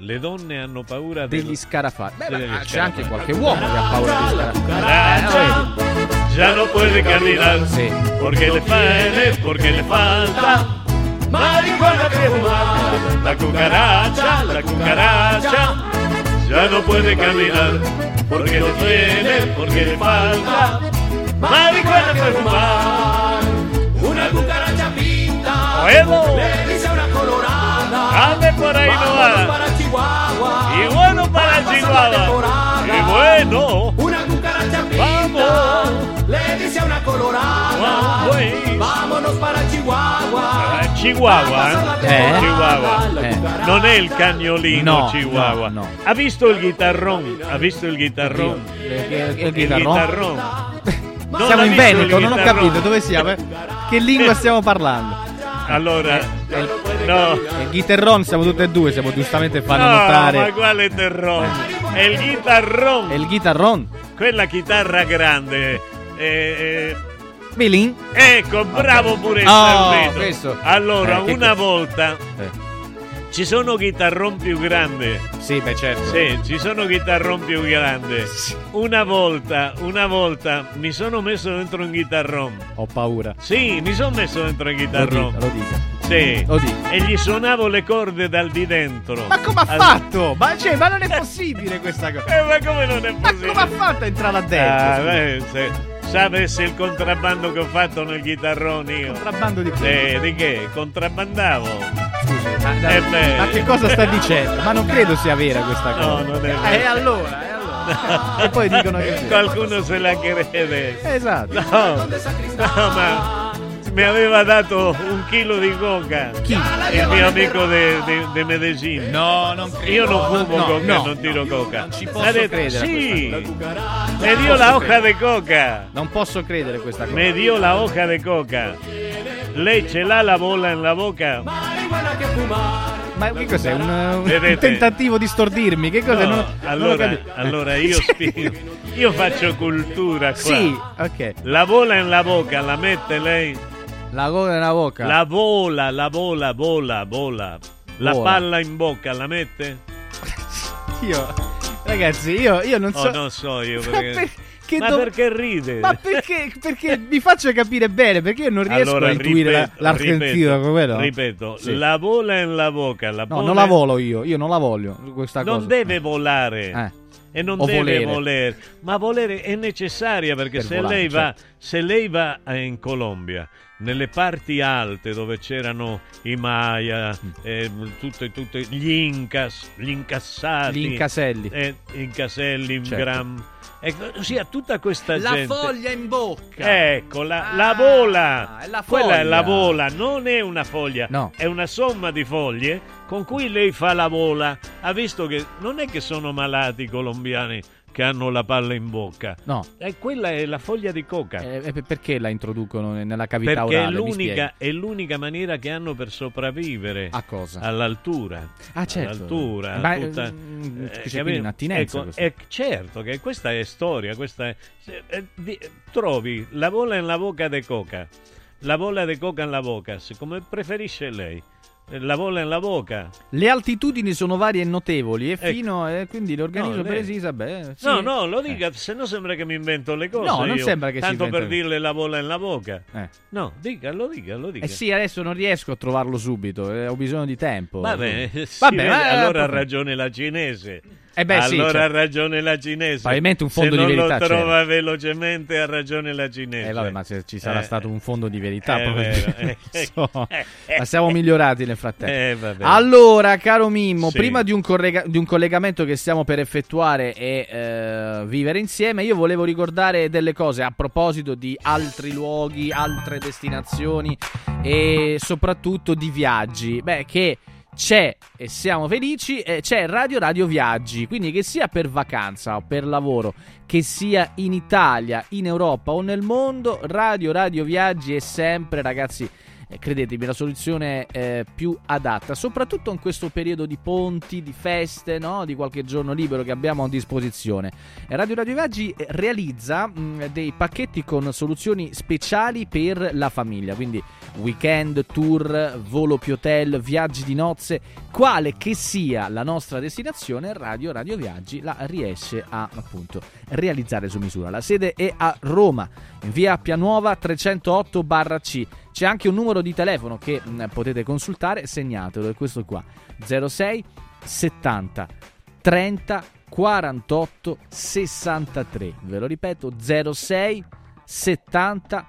Le donne hanno paura Degli dello- scarafaggi. Beh, degli c'è scarafaggi. anche qualche uomo che ha paura di scarafaggi. Ya no puede caminar porque le fale, porque le falta marihuana que fumar. La cucaracha, la cucaracha, ya no puede caminar porque le duele, porque le falta marihuana que fumar. Bueno. le dice a una colorada. Ande por ahí no Vámonos va. para Chihuahua. Y bueno para Chihuahua. Y bueno. Una cucaracha Vamos. le dice a una colorada. Vamos. Vámonos para Chihuahua. Ah, Chihuahua, eh? Eh? Chihuahua. Eh. Non è il cagnolino No, Chihuahua. no, no. Ha visto il chitarrón? Ha visto il chitarrón? Eh, Il Il chitarrón? Non Siamo in Veneto, non ho capito dove siamo. eh? Che lingua stiamo parlando? Allora, no. Il chitarrón siamo tutti e due, siamo giustamente fanno No, notare. ma quale terrón? È il chitarrón. È il chitarrón? Quella chitarra grande. Eh, eh, Bilin? Ecco, bravo pure il Oh, questo. Allora, Eh, una volta Eh. Ci sono chitarrón più grandi. Sì, beh, certo. Sì, ci sono chitarrón più grandi. Una volta, una volta mi sono messo dentro un chitarrón. Ho paura. Sì, mi sono messo dentro un Lo chitarrón. dica, lo dica. Sì. Lo. E gli suonavo le corde dal di dentro. Ma come ha fatto? Ma, cioè, ma non è possibile questa cosa. Eh, ma come non è Ma possibile? come ha fatto a entrare là dentro? Ah, beh, se sapessi il contrabbando che ho fatto nel chitarrone io. Contrabbando di Eh, di che? Contrabbandavo. Scusi, ma, Eh beh. ma che cosa sta dicendo? Ma non credo sia vera questa cosa. No, non è Eh, vero. E allora, e allora. e poi dicono che. Qualcuno se la crede. Esatto. No, no, ma mi aveva dato un chilo di coca. Chi? Il mio amico di Medellin. No, non credo. Io non fumo No, coca, no, non tiro coca. non ci posso ha detto, credere Sì, mi dio la hoja de coca. Non posso credere questa cosa. Mi dio la hoja de coca. lei ce l'ha la bolla nella bocca? Ma che cos'è? Un, un tentativo di stordirmi? Che cos'è? No, Non- non allora, capito. allora io spiego. Io faccio cultura qua. Sì, ok. La vola nella bocca la mette lei? La gola nella bocca. La vola, la vola, vola, vola. La Vola. palla in bocca la mette? Io, ragazzi, io, io non so. Oh, non so io Ma perché. perché Ma dov- perché ride? Ma perché, perché mi faccio capire bene? Perché io non riesco Allora, a intuire la- ripeto, l'argentino ripeto, come no? Ripeto, Sì. la vola nella bocca. La No, non la volo io, io non la voglio questa Non cosa. deve volare. Eh. E non O deve volere. volere. Ma volere è necessaria perché Per se, volare, lei va, certo. se lei va eh, in Colombia, nelle parti alte dove c'erano i Maya, eh, tutte, tutte- gli Incas, gli incassati, Gli incaselli. eh, incaselli, in Certo. gram, ecco, ossia tutta questa La gente. foglia in bocca. Ecco, la, la vola. è la Quella è la vola, non è una foglia, No. è una somma di foglie con cui lei fa la vola. Ha visto che non è che sono malati i colombiani che hanno la palla in bocca. No. E quella è la foglia di coca. Eh, eh, perché la introducono nella cavità perché è orale? Mi l'unica, è l'unica maniera che hanno per sopravvivere A cosa? all'altura. Ah, certo. All'altura. Ma, tutta- mm, eh, c'è quindi un'attinenza Ecco, eh, certo che questa è spiega, questa è... eh, di- trovi la bolla nella bocca di coca, la bolla di coca nella bocca, come preferisce lei. Eh, La bolla nella bocca. Le altitudini sono varie e notevoli e Ecco. fino eh, quindi l'organismo No, precisa, beh, sì. No, no, lo dica, se no sembra che mi invento le cose. No, non io, sembra che Tanto per le- dirle la bolla nella bocca. Eh. No, dica, lo dica, lo dica. Eh sì, adesso non riesco a trovarlo subito, eh, ho bisogno di tempo. Vabbè, sì, Vabbè, ma- allora ha ragione la cinese. Eh beh, sì, allora cioè- ha ragione la cinese. Probabilmente un fondo se di non verità lo trova c'era. velocemente ha ragione la cinese. Eh vabbè, ma se ci sarà Eh, stato un fondo di verità, vero, eh, non so. ma siamo migliorati nel frattempo. Eh. Allora, caro Mimmo, Sì. prima di un, correga- di un collegamento che stiamo per effettuare e eh, vivere insieme, io volevo ricordare delle cose a proposito di altri luoghi, altre destinazioni e soprattutto di viaggi. Beh, che c'è e siamo felici, eh, c'è Radio Radio Viaggi, quindi che sia per vacanza o per lavoro, che sia in Italia, in Europa o nel mondo, Radio Radio Viaggi è sempre, ragazzi, eh, credetemi, la soluzione eh, più adatta, soprattutto in questo periodo di ponti, di feste, no? di qualche giorno libero che abbiamo a disposizione. Radio Radio Viaggi eh, realizza mh, dei pacchetti con soluzioni speciali per la famiglia, quindi weekend, tour, volo più hotel, viaggi di nozze, quale che sia la nostra destinazione, Radio Radio Viaggi la riesce a appunto realizzare su misura. La sede è a Roma, in via Pianuova 308 C. C'è anche un numero di telefono che mh, potete consultare, segnatelo, è questo qua: 06 70 30 48 63. Ve lo ripeto: 06 70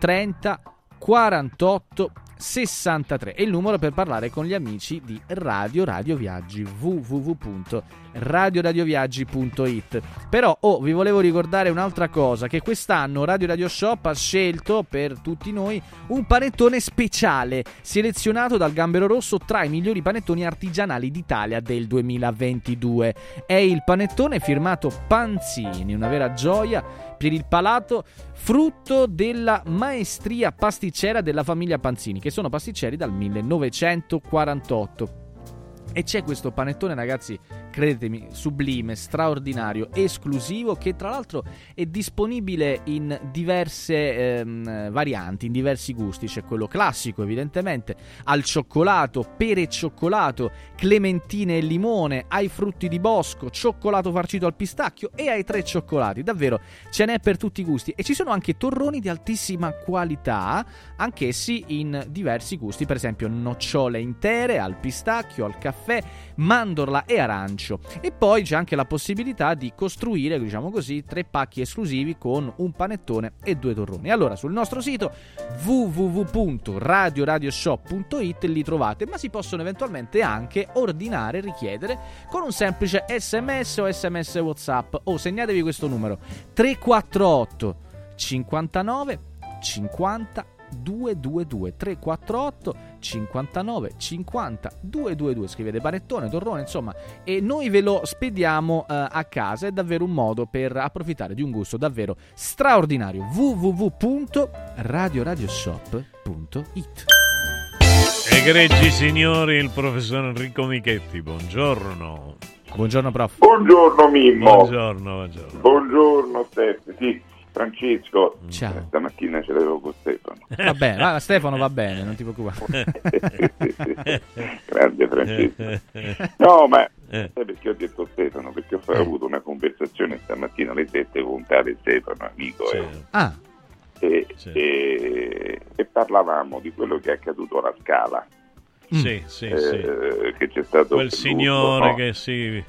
30 48 63 è il numero per parlare con gli amici di Radio Radio Viaggi www.radioradioviaggi.it però oh, vi volevo ricordare un'altra cosa che quest'anno Radio Radio Shop ha scelto per tutti noi un panettone speciale selezionato dal Gambero Rosso tra i migliori panettoni artigianali d'Italia del 2022 è il panettone firmato Panzini una vera gioia per il palato frutto della maestria pasticcera della famiglia Panzini, che sono pasticceri dal 1948. E c'è questo panettone, ragazzi, credetemi, sublime, straordinario, esclusivo, che tra l'altro è disponibile in diverse ehm, varianti, in diversi gusti. C'è quello classico, evidentemente, al cioccolato, pere cioccolato, clementine e limone, ai frutti di bosco, cioccolato farcito al pistacchio e ai tre cioccolati. Davvero, ce n'è per tutti i gusti. E ci sono anche torroni di altissima qualità, anch'essi in diversi gusti, per esempio nocciole intere al pistacchio, al caffè, mandorla e arancio. E poi c'è anche la possibilità di costruire, diciamo così, tre pacchi esclusivi con un panettone e due torroni. Allora, sul nostro sito www.radioradioshop.it li trovate, ma si possono eventualmente anche ordinare, richiedere con un semplice sms o sms whatsapp o segnatevi questo numero 348 59 50 222 348 59 50 222 scrivete panettone, torrone insomma e noi ve lo spediamo eh, a casa è davvero un modo per approfittare di un gusto davvero straordinario www.radioradioshop.it radio2pod.it. Egregi signori, il professor Enrico Michetti, buongiorno. Buongiorno prof. Buongiorno Mimmo. Buongiorno, buongiorno. Buongiorno Stefano. Sì, Francesco. Ciao. Eh, Stamattina ce l'avevo con Stefano. Va bene, va, Stefano va bene, non ti preoccupare. Grande Francesco. No, ma sai perché ho detto Stefano? Perché ho Eh. avuto una conversazione stamattina alle 7 con tale Stefano, amico. eh. Ah, E, e- e parlavamo di quello che è accaduto alla Scala. Sì, sì, Eh, sì. Che c'è stato Quel signore no? che si...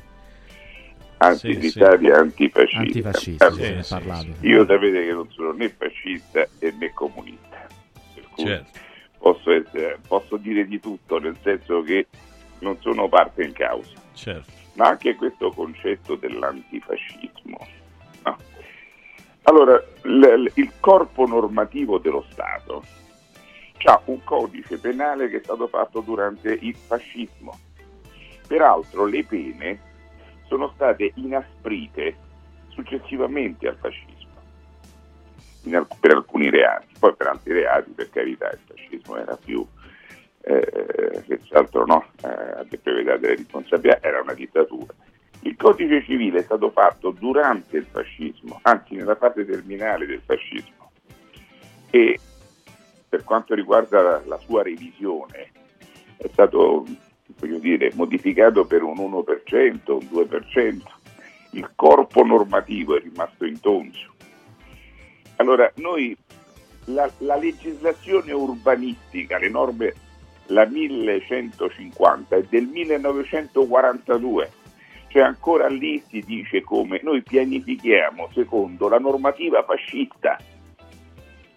Anti- Sì, l'Italia antifascista. Antifascista, Allora, sì, ne parlavi. Io sapete che non sono né fascista né comunista. Per cui Certo. posso, essere- posso dire di tutto, nel senso che non sono parte in causa. Certo. Ma anche questo concetto dell'antifascismo. no? Allora, l- il corpo normativo dello Stato ha un codice penale che è stato fatto durante il fascismo. Peraltro le pene sono state inasprite successivamente al fascismo, alc- per alcuni reati, poi per altri reati, per carità, il fascismo era più, eh, senz'altro no, eh, prevedeva delle responsabilità, era una dittatura. Il codice civile è stato fatto durante il fascismo, anzi nella fase terminale del fascismo, e per quanto riguarda la, la sua revisione è stato voglio dire, modificato per un 1%, un 2%. Il corpo normativo è rimasto intonso. Allora, noi la, la legislazione urbanistica, le norme, la 1150 è del 1942, cioè ancora lì si dice come noi pianifichiamo secondo la normativa fascista,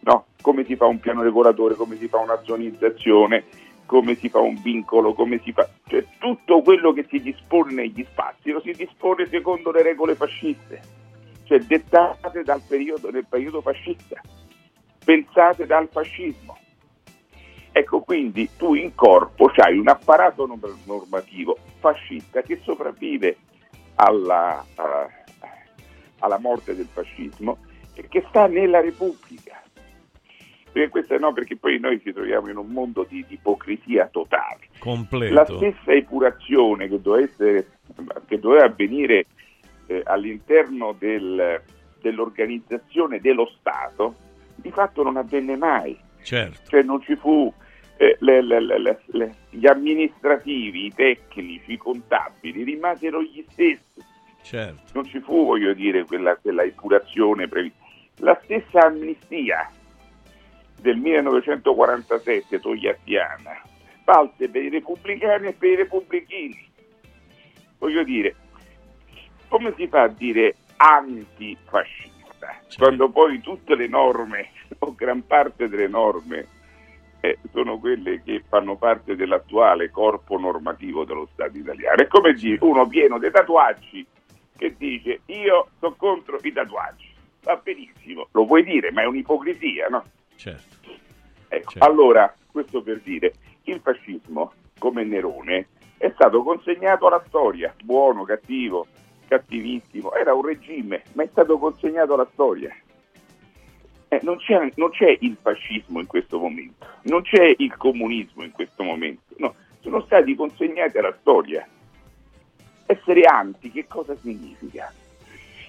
no? come si fa un piano regolatore, come si fa una zonizzazione, come si fa un vincolo, come si fa... Cioè tutto quello che si dispone negli spazi lo si dispone secondo le regole fasciste, cioè dettate dal periodo, del periodo fascista, pensate dal fascismo. Ecco, quindi tu in corpo hai un apparato norm- normativo fascista che sopravvive alla, a- alla morte del fascismo e che sta nella Repubblica. Perché, questo, no, perché poi noi ci troviamo in un mondo di, di ipocrisia totale. Completo. La stessa epurazione che doveva, essere- che doveva avvenire eh, all'interno del- dell'organizzazione dello Stato, di fatto non avvenne mai. Certo. Cioè non ci fu eh, le- le- le- gli amministrativi, i tecnici, i contabili rimasero gli stessi. Certo. Non ci fu, voglio dire, quella, quella epurazione prevista. La stessa amnistia del 1947 togliattiana valse per i repubblicani e per i repubblichini. Voglio dire, come si fa a dire antifascista quando poi tutte le norme o gran parte delle norme eh, sono quelle che fanno parte dell'attuale corpo normativo dello Stato italiano? È come dire uno pieno di tatuaggi che dice io sono contro i tatuaggi. Va benissimo, lo puoi dire, ma è un'ipocrisia, no? Certo. Ecco, Allora, questo per dire, il fascismo, come Nerone, è stato consegnato alla storia, buono, cattivo, cattivissimo, era un regime, ma è stato consegnato alla storia. Eh, non, c'è, non c'è il fascismo in questo momento, non c'è il comunismo in questo momento, no, sono stati consegnati alla storia. Essere anti che cosa significa?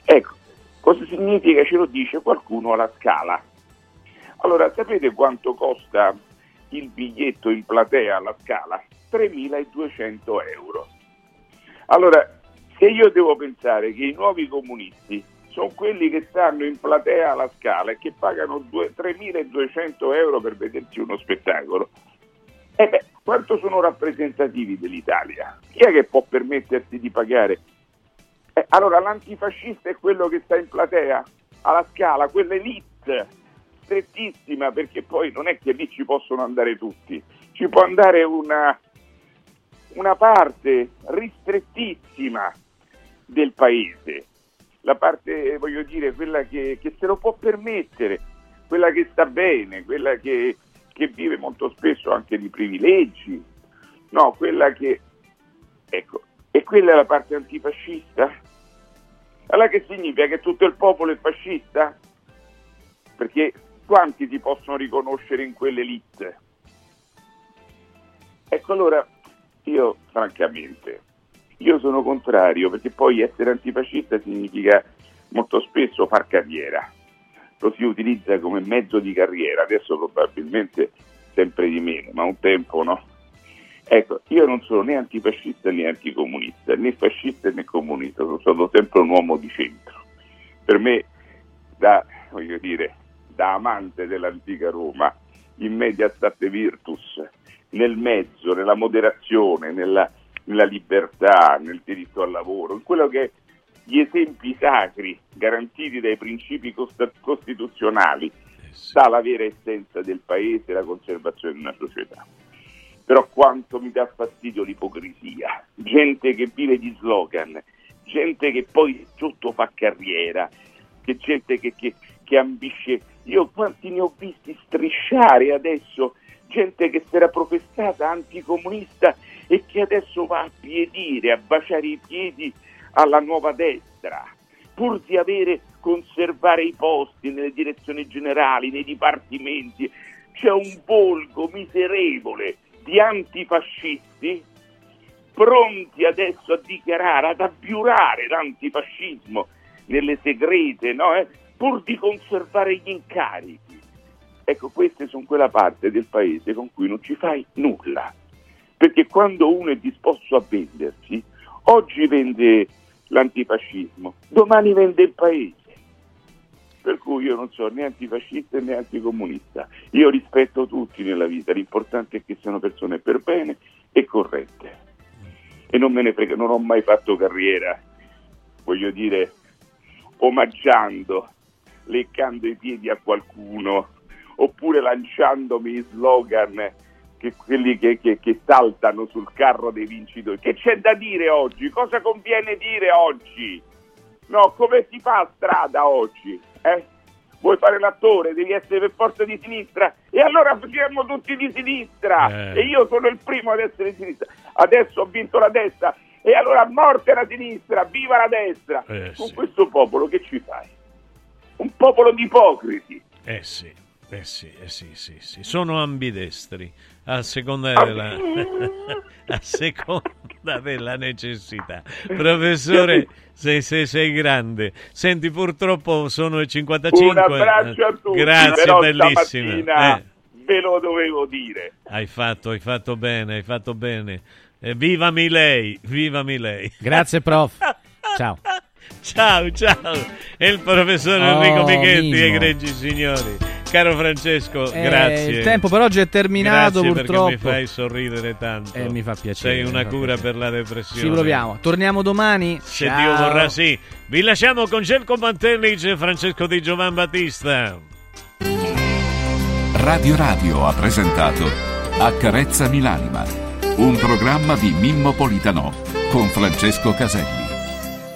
Ecco, cosa significa? Ce lo dice qualcuno alla scala. Allora, sapete quanto costa il biglietto in platea alla scala? 3.200 euro. Allora, se io devo pensare che i nuovi comunisti sono quelli che stanno in platea alla scala e che pagano due- 3.200 euro per vedersi uno spettacolo, e beh, quanto sono rappresentativi dell'Italia? Chi è che può permettersi di pagare? Eh, allora, l'antifascista è quello che sta in platea, alla scala, quell'elite strettissima, perché poi non è che lì ci possono andare tutti, ci può andare una, una parte ristrettissima del paese, la parte, voglio dire, quella che, che se lo può permettere, quella che sta bene, quella che, che vive molto spesso anche di privilegi, no, quella che, ecco, e quella è la parte antifascista? Allora che significa che tutto il popolo è fascista? Perché quanti ti possono riconoscere in quell'elite? Ecco allora, io francamente, io sono contrario perché poi essere antifascista significa molto spesso far carriera, lo si utilizza come mezzo di carriera, adesso probabilmente sempre di meno, ma un tempo no. Ecco, io non sono né antifascista né anticomunista, né fascista né comunista, sono stato sempre un uomo di centro. Per me, da, voglio dire, da amante dell'antica Roma, in media state virtus, nel mezzo, nella moderazione, nella, nella libertà, nel diritto al lavoro, in quello che gli esempi sacri garantiti dai principi costa- costituzionali sta la vera essenza del paese e la conservazione di una società. Però quanto mi dà fastidio l'ipocrisia, gente che vive di slogan, gente che poi sotto fa carriera, che gente che, che, che ambisce. Io quanti ne ho visti strisciare adesso, gente che si era professata anticomunista e che adesso va a piedire, a baciare i piedi alla nuova destra, pur di avere, conservare i posti nelle direzioni generali, nei dipartimenti. C'è un volgo miserevole di antifascisti pronti adesso a dichiarare, ad abbiurare l'antifascismo nelle segrete, no? Eh? Pur di conservare gli incarichi. Ecco, queste sono quella parte del paese con cui non ci fai nulla. Perché quando uno è disposto a vendersi, oggi vende l'antifascismo, domani vende il paese. Per cui io non sono né antifascista né anticomunista. Io rispetto tutti nella vita, l'importante è che siano persone per bene e corrette. E non me ne frega, non ho mai fatto carriera, voglio dire, omaggiando, leccando i piedi a qualcuno, oppure lanciandomi slogan che quelli che, che, che, saltano sul carro dei vincitori. Che c'è da dire oggi? Cosa conviene dire oggi? No, come si fa strada oggi? Eh? Vuoi fare l'attore? Devi essere per forza di sinistra? E allora siamo tutti di sinistra! Eh. E io sono il primo ad essere di sinistra. Adesso ho vinto la destra. E allora a morte la sinistra, viva la destra! Eh, Con sì. questo popolo che ci fai? Un popolo di ipocriti. Eh sì, eh sì, eh sì, sì, sì. Sono ambidestri a seconda della, a seconda della necessità. Professore, sei, sei- sei grande. Senti, purtroppo sono le 55. Un abbraccio a tutti, Grazie, però bellissima. Eh, ve lo dovevo dire. hai fatto, hai fatto bene, hai fatto bene. Eh, vivami lei, vivami lei. Grazie, prof. Ciao. Ciao, ciao. E il professor Oh, Enrico Michetti, egregi signori. Caro Francesco, Eh, grazie. il tempo per oggi è terminato, Grazie purtroppo. perché mi fai sorridere tanto. Eh, mi fa piacere, Sei una cura piacere. per la depressione. Ci proviamo. Torniamo domani. Se Ciao. Dio vorrà, sì. Vi lasciamo con Gelco Mantellic e Francesco Di Giovan Battista. Radio Radio ha presentato Accarezzami l'anima, un programma di Mimmo Politano con Francesco Caselli.